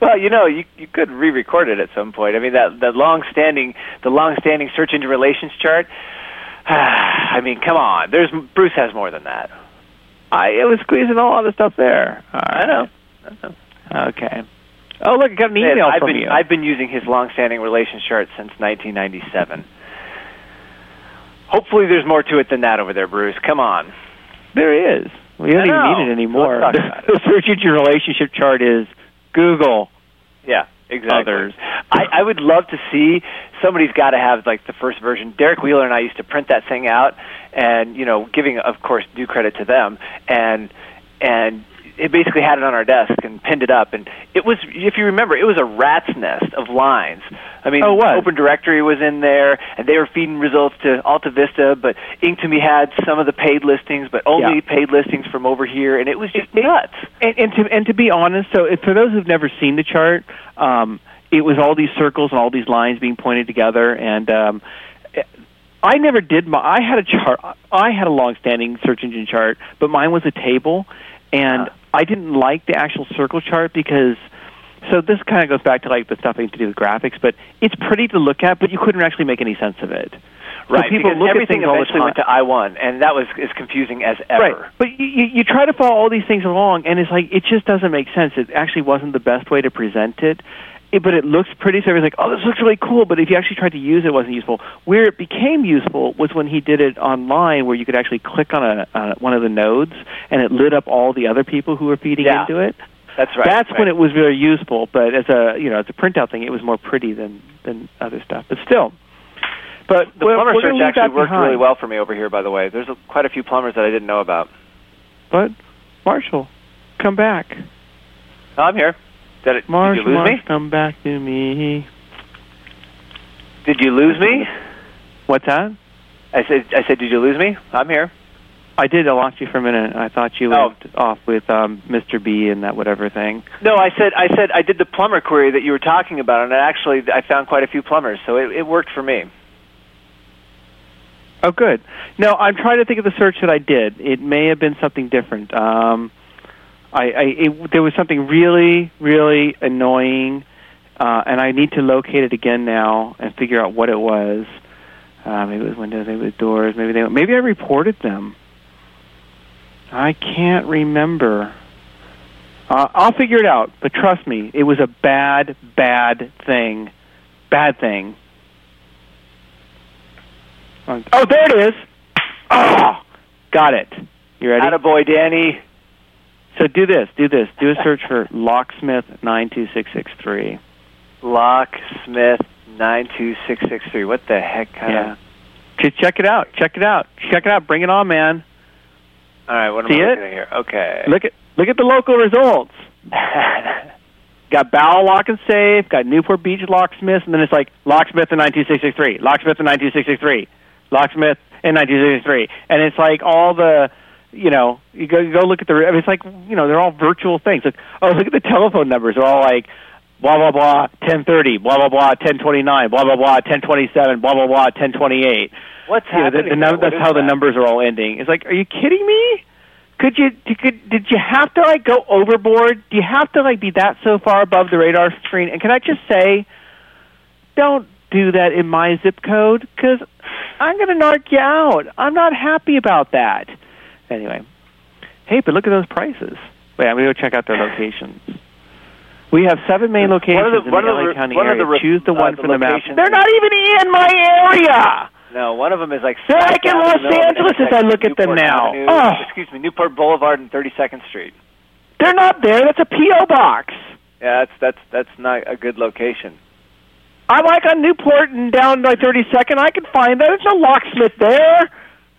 Well, you know, you you could re-record it at some point. I mean, that that long-standing the long-standing search engine relations chart. I mean, come on. There's Bruce has more than that. I it was squeezing all the stuff there. All I know. I know. Okay. Oh look, I got an email I've from been you. I've been using his long-standing relations chart since 1997. Hopefully, there's more to it than that over there, Bruce. Come on. there is. We don't even need it anymore. About the search engine relationship chart is Google. Yeah, exactly. Others. I, I would love to see somebody's got to have like the first version. Derek Wheeler and I used to print that thing out, and you know, giving of course due credit to them, and and it basically had it on our desk and pinned it up, and it was, if you remember, it was a rat's nest of lines. I mean, Oh. Open Directory was in there, and they were feeding results to Alta Vista, but Inktomi had some of the paid listings, but only Yeah. paid listings from over here, and it was just nuts. And, and to and to be honest, so for those who've never seen the chart, um, it was all these circles and all these lines being pointed together, and um, I never did my. I had a chart. I had a long-standing search engine chart, but mine was a table, and Ah. I didn't like the actual circle chart because. So this kind of goes back to like the stuff having to do with graphics, but it's pretty to look at, but you couldn't actually make any sense of it. Right, So people look at everything things all the eventually went to I one, and that was as confusing as ever. Right. But you, you try to follow all these things along, and it's like it just doesn't make sense. It actually wasn't the best way to present it. It, but it looks pretty. So everyone's like, "Oh, this looks really cool." But if you actually tried to use it, it wasn't useful. Where it became useful was when he did it online, where you could actually click on a uh, one of the nodes, and it lit up all the other people who were feeding Yeah. into it. That's right. That's right. when it was very useful. But as a you know as a printout thing, it was more pretty than than other stuff. But still. But The plumber search actually worked behind. really well for me over here. By the way, there's a, quite a few plumbers that I didn't know about. But Marshall, come back. I'm here. Did, it, Marsh, did you lose Marsh, me? come back to me. Did you lose me? What's that? I said. I said. Did you lose me? I'm here. I did. I lost you for a minute. I thought you Oh. went off with um, Mr. B and that whatever thing. No, I said. I said I did the plumber query that you were talking about, and actually I found quite a few plumbers, so it, it worked for me. Oh, good. No, I'm trying to think of the search that I did. It may have been something different. Um, I, I it, there was something really, really annoying, uh, and I need to locate it again now and figure out what it was. Uh, maybe it was windows, maybe it was doors, maybe they, maybe I reported them. I can't remember. Uh, I'll figure it out, but trust me, it was a bad, bad thing. Bad thing. Oh, there it is. Oh, got it. You ready? Attaboy, Danny. So do this. Do this. Do a search for locksmith nine two six six three. Locksmith nine two six six three. What the heck kind Yeah. of? Just check it out. Check it out. Check it out. Bring it on, man. All right. What am See I it? at here? Okay. Look at look at the local results. Got Bowel Lock and Safe. Got Newport Beach Locksmith, and then it's like Locksmith in nine two six six three. Locksmith in nine two six six three. Locksmith in nine two six six three. And it's like all the you know, you go you go look at the. I mean, it's like you know, they're all virtual things. Like, oh, look at the telephone numbers. They're all like blah blah blah, ten thirty, blah blah blah, ten twenty nine, blah blah blah, ten twenty seven, blah blah blah, ten twenty eight. What's You know, the, happening? the num- that's how the numbers are all ending. It's like, are you kidding me? Could you did, could, did you have to like go overboard? Do you have to like be that so far above the radar screen? And can I just say, don't do that in my zip code because I'm going to narc you out. I'm not happy about that. Anyway, hey, but look at those prices. Wait, I'm going to go check out their locations. We have seven main locations the- in the of the County one of area. the Choose the uh, one the from the map. They're not even in my area. No, one of them is like They're smack like in Los the middle of an Angeles as I intersection, look at them now. Avenue- Oh. Excuse me, Newport Boulevard and 32nd Street. They're not there. That's a PO box. Yeah, that's that's that's not a good location. I'm like on Newport and down by 32nd. I can find that. There's no locksmith there.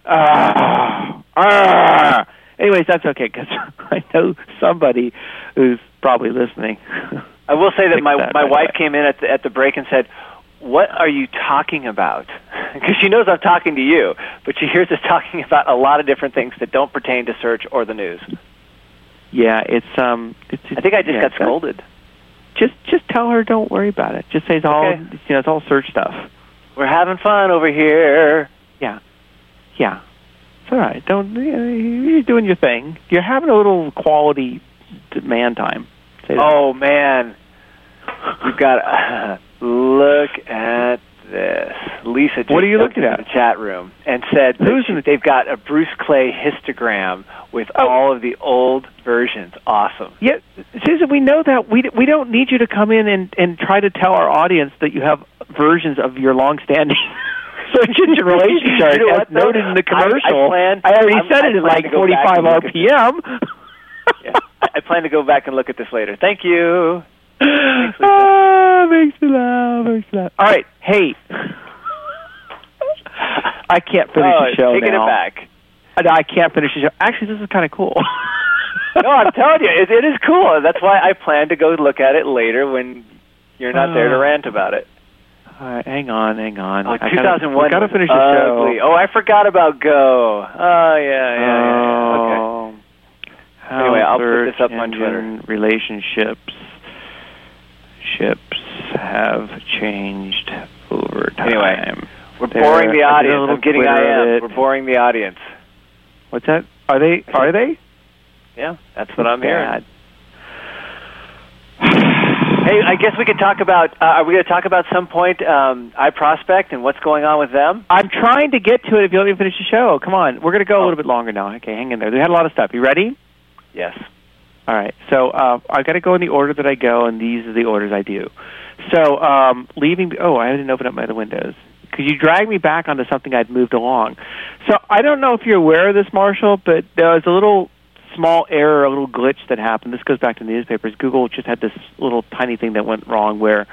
Uh, all Ah! Anyways, that's okay because I know somebody who's probably listening. I will say that my that my right wife away. came in at the, at the break and said, "What are you talking about?" Because she knows I'm talking to you, but she hears us talking about a lot of different things that don't pertain to search or the news. Yeah, it's um. It's, I think I just yeah, got scolded. Just just tell her don't worry about it. Just say it's all Okay. you know. It's all search stuff. We're having fun over here. Yeah, yeah. It's all right. Don't you're doing your thing. You're having a little quality man time. Oh man, you've got look at this. Lisa just What are you looking at? the chat room and said that Who's she- the- they've got a Bruce Clay histogram with Oh. all of the old versions. Awesome. Yeah, Susan, we know that we we don't need you to come in and and try to tell our audience that you have versions of your long-standing search engine relationship You know what, noted in the I- I commercial. plan- already I'm- said I it at like to go back 45 and look at RPM. Yeah. I I plan to go back and look at this later. Thank you. Lisa. ah, makes me laugh. Makes me laugh. All right, hey. I can't finish oh, the show taking now. it back. I, I can't finish the show. Actually, this is kind of cool. No, I'm telling you, it, it is cool. That's why I plan to go look at it later when you're not there to Oh. rant about it. Right, hang on, hang on. Oh, I gotta- 2001. gotta the ugly. show. Oh, oh, I forgot about Go. Oh, yeah, yeah, yeah. yeah. Okay. Oh. How Anyway, I'll put this up on Twitter. Relationships ships have changed over time. Anyway, We're There, boring the I audience. I'm getting IM. edit. We're boring the audience. what's that? Are they? Are they? Yeah, that's what I'm hearing. Hey, I guess we could talk about. Uh, are we going to talk about some point um, iProspect and what's going on with them? I'm trying to get to it. If you let me finish the show, come on. We're going to go a Oh. little bit longer now. Okay, hang in there. We had a lot of stuff. You ready? Yes. All right. So uh, I got to go in the order that I go, and these are the orders I do. So um, leaving. Oh, I didn't open up my other windows. Could you drag me back onto something I'd moved along? So I don't know if you're aware of this, Marshall, but there was a little small error, a little glitch that happened. This goes back to the newspapers. Google just had this little tiny thing that went wrong where,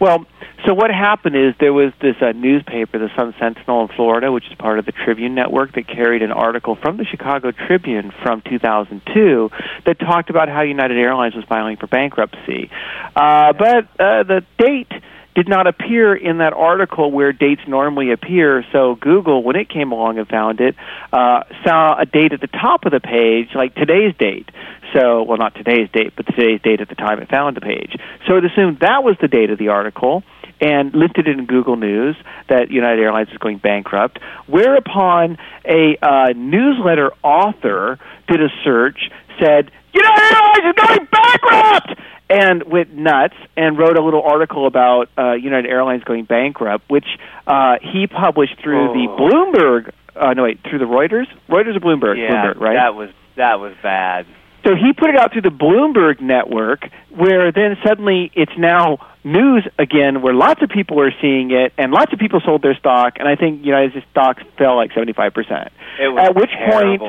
well, so what happened is there was this uh, newspaper, the Sun Sentinel in Florida, which is part of the Tribune Network, that carried an article from the Chicago Tribune from 2002 that talked about how United Airlines was filing for bankruptcy. Uh, but uh, the date did not appear in that article where dates normally appear. So Google, when it came along and found it, uh, saw a date at the top of the page, like today's date. So, well, not today's date, but today's date at the time it found the page. So it assumed that was the date of the article and listed it in Google News that United Airlines is going bankrupt. Whereupon a uh, newsletter author did a search, said, United Airlines is going bankrupt! And went nuts and wrote a little article about uh, United Airlines going bankrupt, which uh, he published through the Oh. Bloomberg. Uh, no, wait, through the Reuters, Reuters or Bloomberg? Yeah, Bloomberg, right? that was that was bad. So he put it out through the Bloomberg network, where then suddenly it's now news again, where lots of people are seeing it, and lots of people sold their stock, and I think United's stocks fell like seventy five percent. At which point-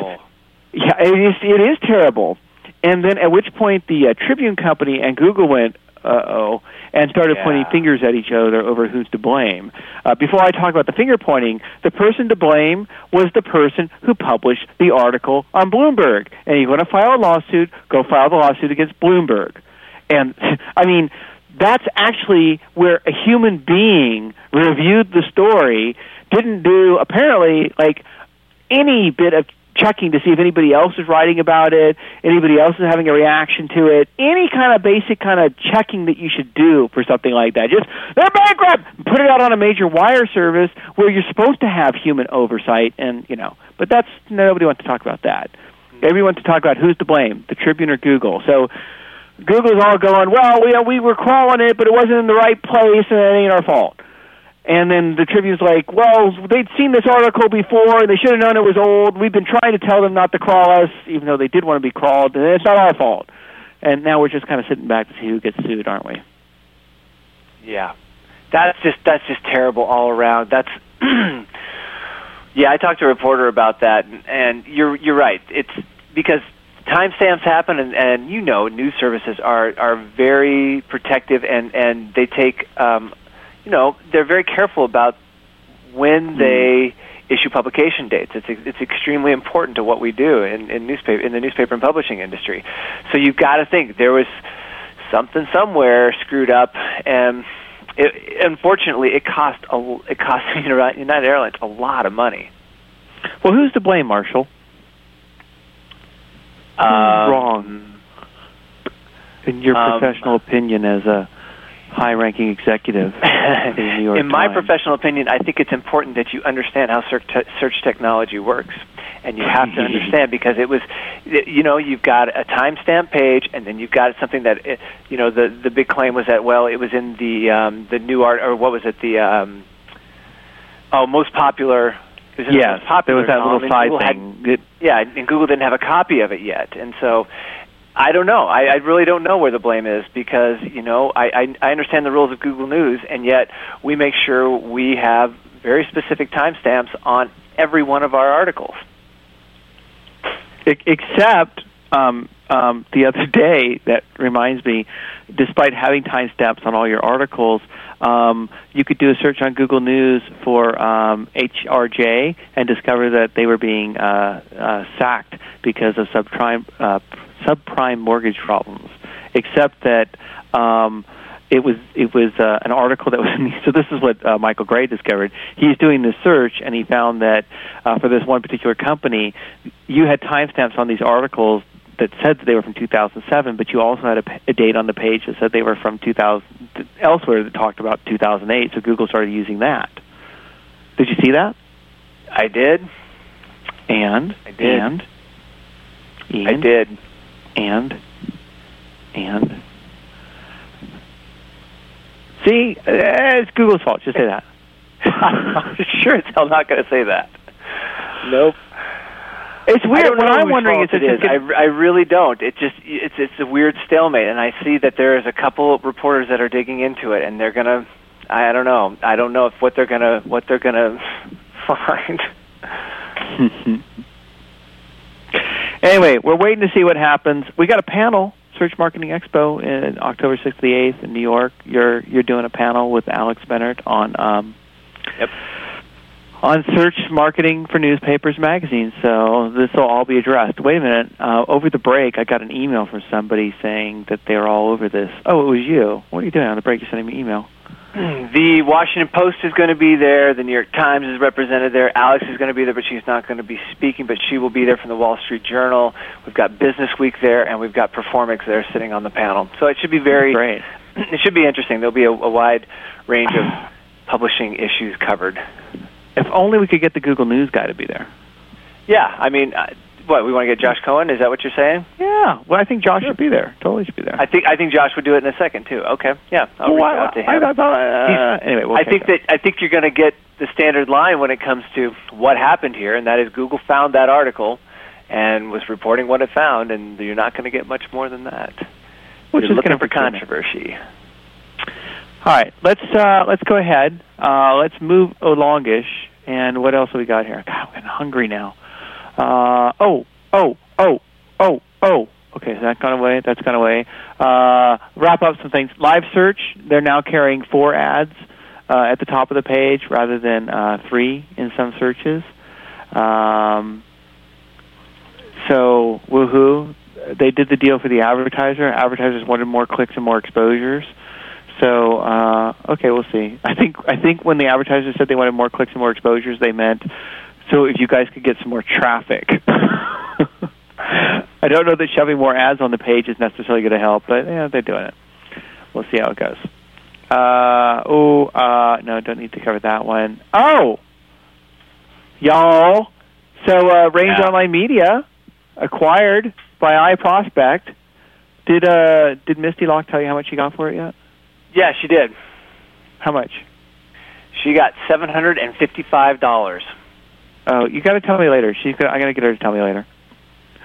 Yeah, it is. It is terrible. And then at which point the uh, Tribune Company and Google went, uh oh, and started Yeah. pointing fingers at each other over who's to blame. Uh, before I talk about the finger pointing, the person to blame was the person who published the article on Bloomberg. And you want to file a lawsuit, go file the lawsuit against Bloomberg. And I mean, that's actually where a human being reviewed the story, didn't do apparently like any bit of checking to see if anybody else is writing about it, anybody else is having a reaction to it, any kind of basic kind of checking that you should do for something like that. Just they're bankrupt. Put it out on a major wire service where you're supposed to have human oversight, and you know. But that's nobody wants to talk about that. Everyone wants to talk about who's to blame, the Tribune or Google. So. Google's all going, well, we we were crawling it, but it wasn't in the right place, and it ain't our fault. And then the Tribune's like, well, they'd seen this article before, and they should have known it was old. We've been trying to tell them not to crawl us, even though they did want to be crawled, and it's not our fault. And now we're just kind of sitting back to see who gets sued, aren't we? Yeah, that's just that's just terrible all around. That's yeah. I talked to a reporter about that, and, and you're you're right. It's because timestamps happen, and, and you know, news services are are very protective, and and they take um, you know they're very careful about when they issue publication dates. It's it's extremely important to what we do in, in newspaper in the newspaper and publishing industry. So you've got to think there was something somewhere screwed up, and it, unfortunately, it cost a it cost United Airlines a lot of money. Well, who's to blame, Marshall? Um, wrong? In your um, professional opinion, as a high-ranking executive in New York In my Times. professional opinion, I think it's important that you understand how search, te- search technology works, and you have to understand because it was, you know, you've got a timestamp page, and then you've got something that, eh, you know, the the big claim was that well, it was in the um, the new art or what was it the um, oh most popular. It was Yes, popular there was that column, little side Google had- thing. Yeah, and Google didn't have a copy of it yet, and so I don't know. I, I really don't know where the blame is because you know I, I I understand the rules of Google News, and yet we make sure we have very specific timestamps on every one of our articles. Except um, um, the other day, that reminds me, despite having timestamps on all your articles, um, you could do a search on Google News for um, HRJ and discover that they were being uh, uh, sacked because of subprime uh, subprime mortgage problems. Except that. Um, it was it was uh, an article that was in, so this is what uh, Michael Gray discovered. He's doing this search and he found that uh, for this one particular company, you had timestamps on these articles that said that they were from 2007, but you also had a, a date on the page that said they were from 2000 elsewhere that talked about 2008. So Google started using that. Did you see that? I did. And I did. and and I did. And and see, uh, it's Google's fault. Just say that. I'm sure as hell not going to say that. Nope. It's weird. don't What I'm wondering is, it is. I, I really don't. It just it's it's a weird stalemate, and I see that there is a couple of reporters that are digging into it, and they're gonna. I don't know. I don't know if what they're gonna what they're gonna find. anyway, we're waiting to see what happens. We got a panel, Search Marketing Expo, in October 6th to the 8th in New York. You're you're doing a panel with Alex Bennert on um, Yep. on search marketing for newspapers, magazines. So this will all be addressed. Wait a minute. Uh, over the break, I got an email from somebody saying that they're all over this. Oh, it was you. What are you doing on the break? You're sending me an email. The Washington Post is going to be there. The New York Times is represented there. Alex is going to be there, but she's not going to be speaking, but she will be there from the Wall Street Journal. We've got Business Week there, and we've got Performics there sitting on the panel. So it should be very Great. it should be interesting. There'll be a, a wide range of publishing issues covered. If only we could get the Google News guy to be there. Yeah, I mean, uh, what we want to get Josh Cohen? Is that what you're saying? Yeah. Well, I think Josh should be there. Totally should be there. I think I think Josh would do it in a second too. Okay, yeah, I'll Well, reach I- out to him. I- I thought, uh, anyway, we'll I think that I think you're going to get the standard line when it comes to what happened here, and that is Google found that article and was reporting what it found, and you're not going to get much more than that. Which you're is looking for controversy. All right, let's uh, let's go ahead. Uh, let's move alongish. And what else have we got here? God, I'm getting hungry now. Uh, oh, oh, oh, oh, oh. Okay, so that gone away. That's gone away. Uh, wrap up some things. Live search. They're now carrying four ads uh, at the top of the page rather than uh, three in some searches. Um, so woohoo! They did the deal for the advertiser. Advertisers wanted more clicks and more exposures. So uh, okay, we'll see. I think I think when the advertisers said they wanted more clicks and more exposures, they meant so if you guys could get some more traffic. I don't know that shoving more ads on the page is necessarily going to help, but yeah, they're doing it. We'll see how it goes. Uh, oh, uh, no, don't need to cover that one. Oh, y'all. So uh, Range Yeah. Online Media acquired by iProspect. Did uh did Misty Locke tell you how much she got for it yet? Yeah, she did. How much? She got seven hundred and fifty-five dollars. Oh, you got to tell me later. She's gonna, I'm going to get her to tell me later.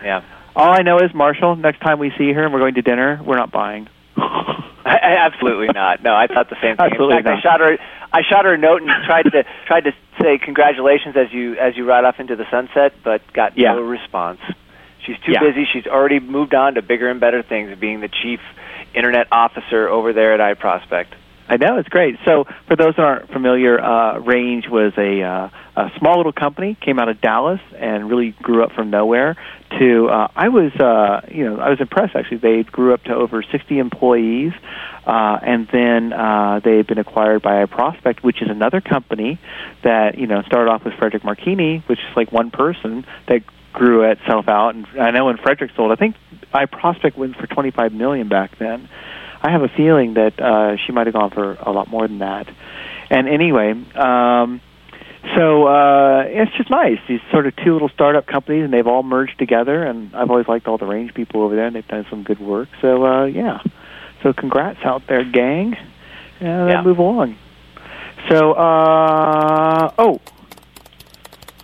Yeah. All I know is Marshall. Next time we see her and we're going to dinner, we're not buying. Absolutely not. No, I thought the same thing. Absolutely In fact, not. I shot her. I shot her a note and tried to tried to say congratulations as you as you ride off into the sunset, but got Yeah. no response. She's too Yeah. busy. She's already moved on to bigger and better things, being the chief internet officer over there at iProspect. I know it's great. So, for those that aren't familiar, uh, Range was a, uh, a small little company, came out of Dallas, and really grew up from nowhere. To uh, I was, uh, you know, I was impressed. Actually, they grew up to over 60 employees, uh, and then uh, they've been acquired by iProspect, which is another company that you know started off with Frederick Marckini, which is like one person that grew itself out. And I know when Frederick sold, I think iProspect went for 25 million back then I have a feeling that uh, she might have gone for a lot more than that. And anyway, um, so uh, it's just nice. These sort of two little startup companies, and they've all merged together. And I've always liked all the range people over there, and they've done some good work. So uh, yeah, so congrats out there, gang. And yeah. move along. So uh, oh,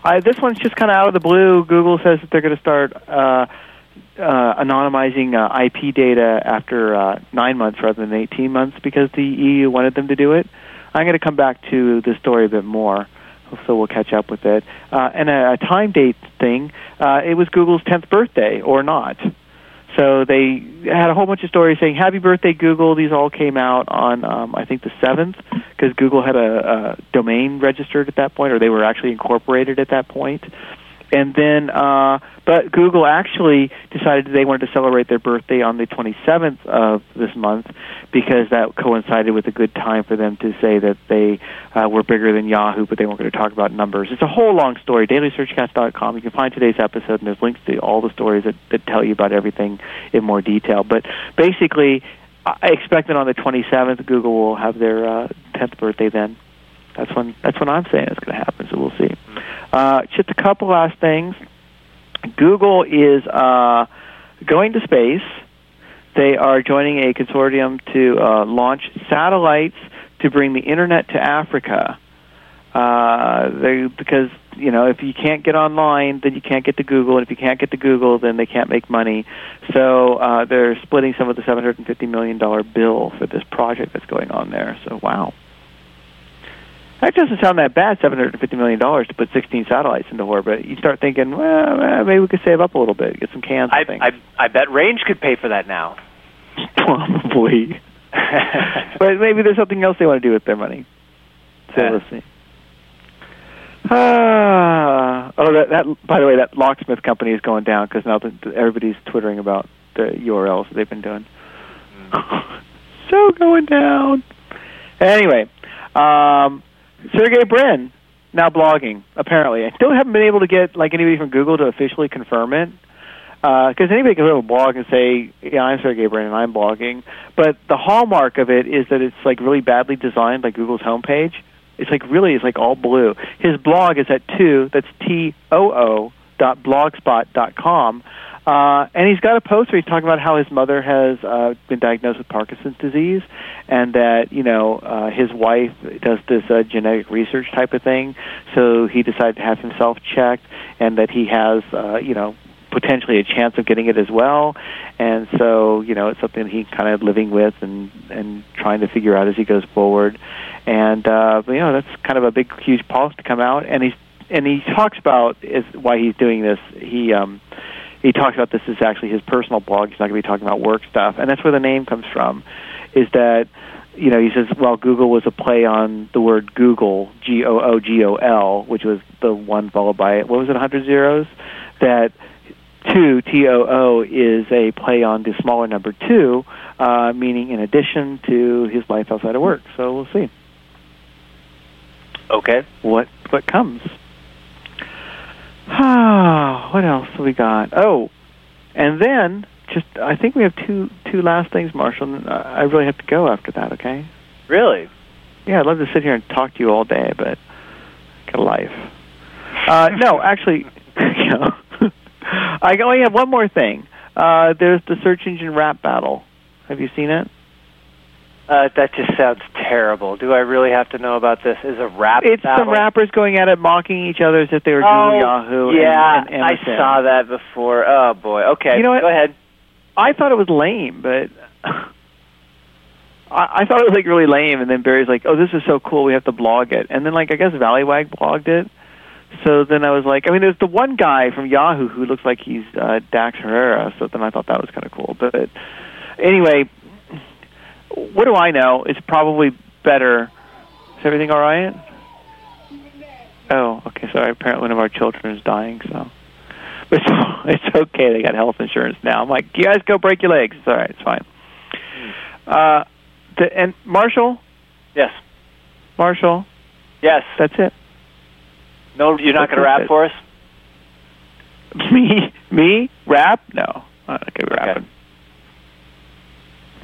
I, this one's just kind of out of the blue. Google says that they're going to start. Uh, uh, anonymizing uh, IP data after uh, nine months rather than 18 months because the EU wanted them to do it. I'm going to come back to the story a bit more, so we'll catch up with it. Uh, and a, a time date thing, uh, it was Google's 10th birthday or not. So they had a whole bunch of stories saying "Happy Birthday, Google." These all came out on, um, I think, the seventh, because Google had a, a domain registered at that point, or they were actually incorporated at that point and then uh, but Google actually decided they wanted to celebrate their birthday on the 27th of this month because that coincided with a good time for them to say that they uh, were bigger than Yahoo, but they weren't going to talk about numbers. It's a whole long story. DailySearchCast.com. You can find today's episode, and there's links to all the stories that, that tell you about everything in more detail. But basically, I expect that on the 27th, Google will have their uh, 10th birthday then. That's when that's when I'm saying it's going to happen. So we'll see. Uh, just a couple last things. Google is uh, going to space. They are joining a consortium to uh, launch satellites to bring the internet to Africa. Uh, they, because you know if you can't get online, then you can't get to Google, and if you can't get to Google, then they can't make money. So uh, they're splitting some of the 750 million dollar bill for this project that's going on there. So wow. That doesn't sound that bad, $750 million to put 16 satellites into orbit. You start thinking, well, maybe we could save up a little bit, get some cans I. I, I bet Range could pay for that now. Probably. but maybe there's something else they want to do with their money. So Yeah. let's see. Ah, oh, that, that. By the way, that locksmith company is going down because now the, everybody's twittering about the URLs they've been doing. so going down. Anyway, um, Sergey Brin now blogging. Apparently, I still haven't been able to get like anybody from Google to officially confirm it. Uh, because anybody can go to a blog and say, "Yeah, I'm Sergey Brin and I'm blogging," but the hallmark of it is that it's like really badly designed, like Google's homepage. It's like really, it's like all blue. His blog is at too. That's T O O dot blogspot dot com. Uh, and he's got a post where he's talking about how his mother has uh, been diagnosed with Parkinson's disease, and that you know uh, his wife does this uh, genetic research type of thing. So he decided to have himself checked, and that he has uh, you know potentially a chance of getting it as well. And so you know it's something he's kind of living with and and trying to figure out as he goes forward. And uh, you know that's kind of a big huge pulse to come out, and he's and he talks about is why he's doing this. He um, he talks about this is actually his personal blog. He's not going to be talking about work stuff, and that's where the name comes from. Is that you know he says well Google was a play on the word googol G O O G O L, which was the one followed by what was it 100 zeros that. Too T O O is a play on the smaller number two, uh, meaning in addition to his life outside of work. So we'll see Okay. what what comes. Ah, what else have we got? Oh, and then just I think we have two two last things, Marshall. and I really have to go after that. Okay? Really? Yeah, I'd love to sit here and talk to you all day, but got a life. Uh, no, actually, you know, I only have one more thing. Uh, there's the search engine rap battle. Have you seen it? Uh, that just sounds terrible. Do I really have to know about this? Is a rap It's battle? some rappers going at it, mocking each other as if they were Oh, Yahoo. and- yeah, and, I MSN. saw that before. Oh boy. Okay. You know what? Go ahead. I thought it was lame, but I, I thought it was like really lame. And then Barry's like, "Oh, this is so cool. We have to blog it." And then like I guess Valleywag blogged it. So then I was like, I mean, there's the one guy from Yahoo who looks like he's uh, Dax Herrera. So then I thought that was kind of cool. But anyway, what do I know? It's probably better. Is everything all right? Oh, okay. Sorry. Apparently, one of our children is dying. So, but it's, it's okay. They got health insurance now. I'm like, you guys go break your legs. It's all right. It's fine. Uh, the, and Marshall. Yes. Marshall. Yes. That's it. No, you're not going to rap for us. Me? Me? Rap? No. I'm not going to Okay. rap.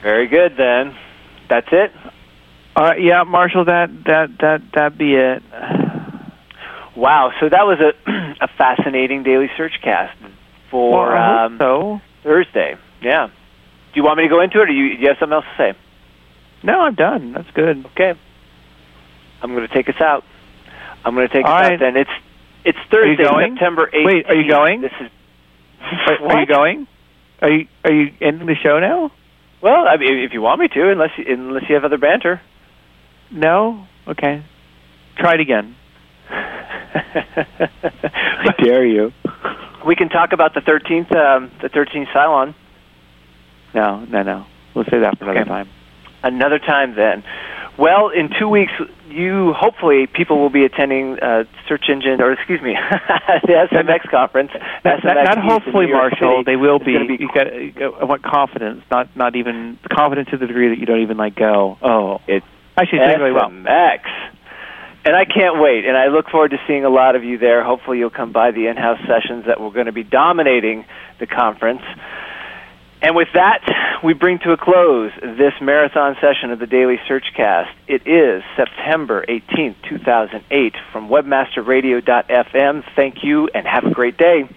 Very good then. That's it. All right. Yeah, Marshall. That that that that be it. Wow. So that was a a fascinating daily search cast for well, um, so. Thursday. Yeah. Do you want me to go into it, or do you, do you have something else to say? No, I'm done. That's good. Okay. I'm going to take us out. I'm going to take All us right. out then. It's it's Thursday? September 18th. Wait, are you going? This is. Are, are you going? Are you are you ending the show now? Well, I mean, if you want me to, unless unless you have other banter. No. Okay. Try it again. I dare you. We can talk about the 13th, um, the 13th Cylon No, no, no. We'll say that for another Okay. time. another time. Then, well, in two weeks, you hopefully people will be attending uh, search engine, or excuse me, the SMX conference. Not, SMX not hopefully, Marshall. City. They will It's be. be You got. got- I want confidence, not not even confidence to the degree that you don't even like go. Oh, It's actually, it's doing really well. SMX. And I can't wait, and I look forward to seeing a lot of you there. Hopefully, you'll come by the in-house sessions that we're going to be dominating the conference. And with that, we bring to a close this marathon session of the Daily Searchcast. It is September 18th, 2008, from webmasterradio.fm. Thank you, and have a great day.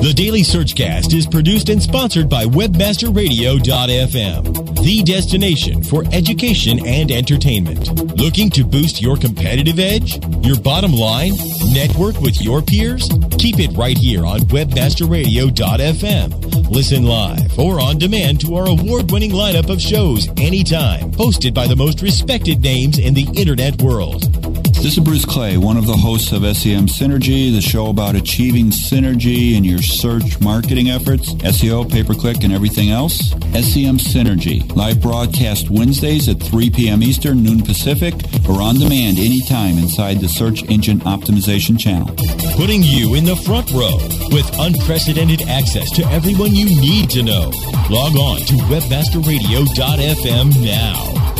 The Daily Searchcast is produced and sponsored by WebmasterRadio.fm, the destination for education and entertainment. Looking to boost your competitive edge, your bottom line, network with your peers? Keep it right here on WebmasterRadio.fm. Listen live or on demand to our award-winning lineup of shows anytime, hosted by the most respected names in the internet world. This is Bruce Clay, one of the hosts of SEM Synergy, the show about achieving synergy in your search marketing efforts, SEO, pay-per-click, and everything else. SEM Synergy, live broadcast Wednesdays at 3 p.m. Eastern, noon Pacific, or on demand anytime inside the Search Engine Optimization channel. putting you in the front row with unprecedented access to everyone you need to know. Log on to webmasterradio.fm now.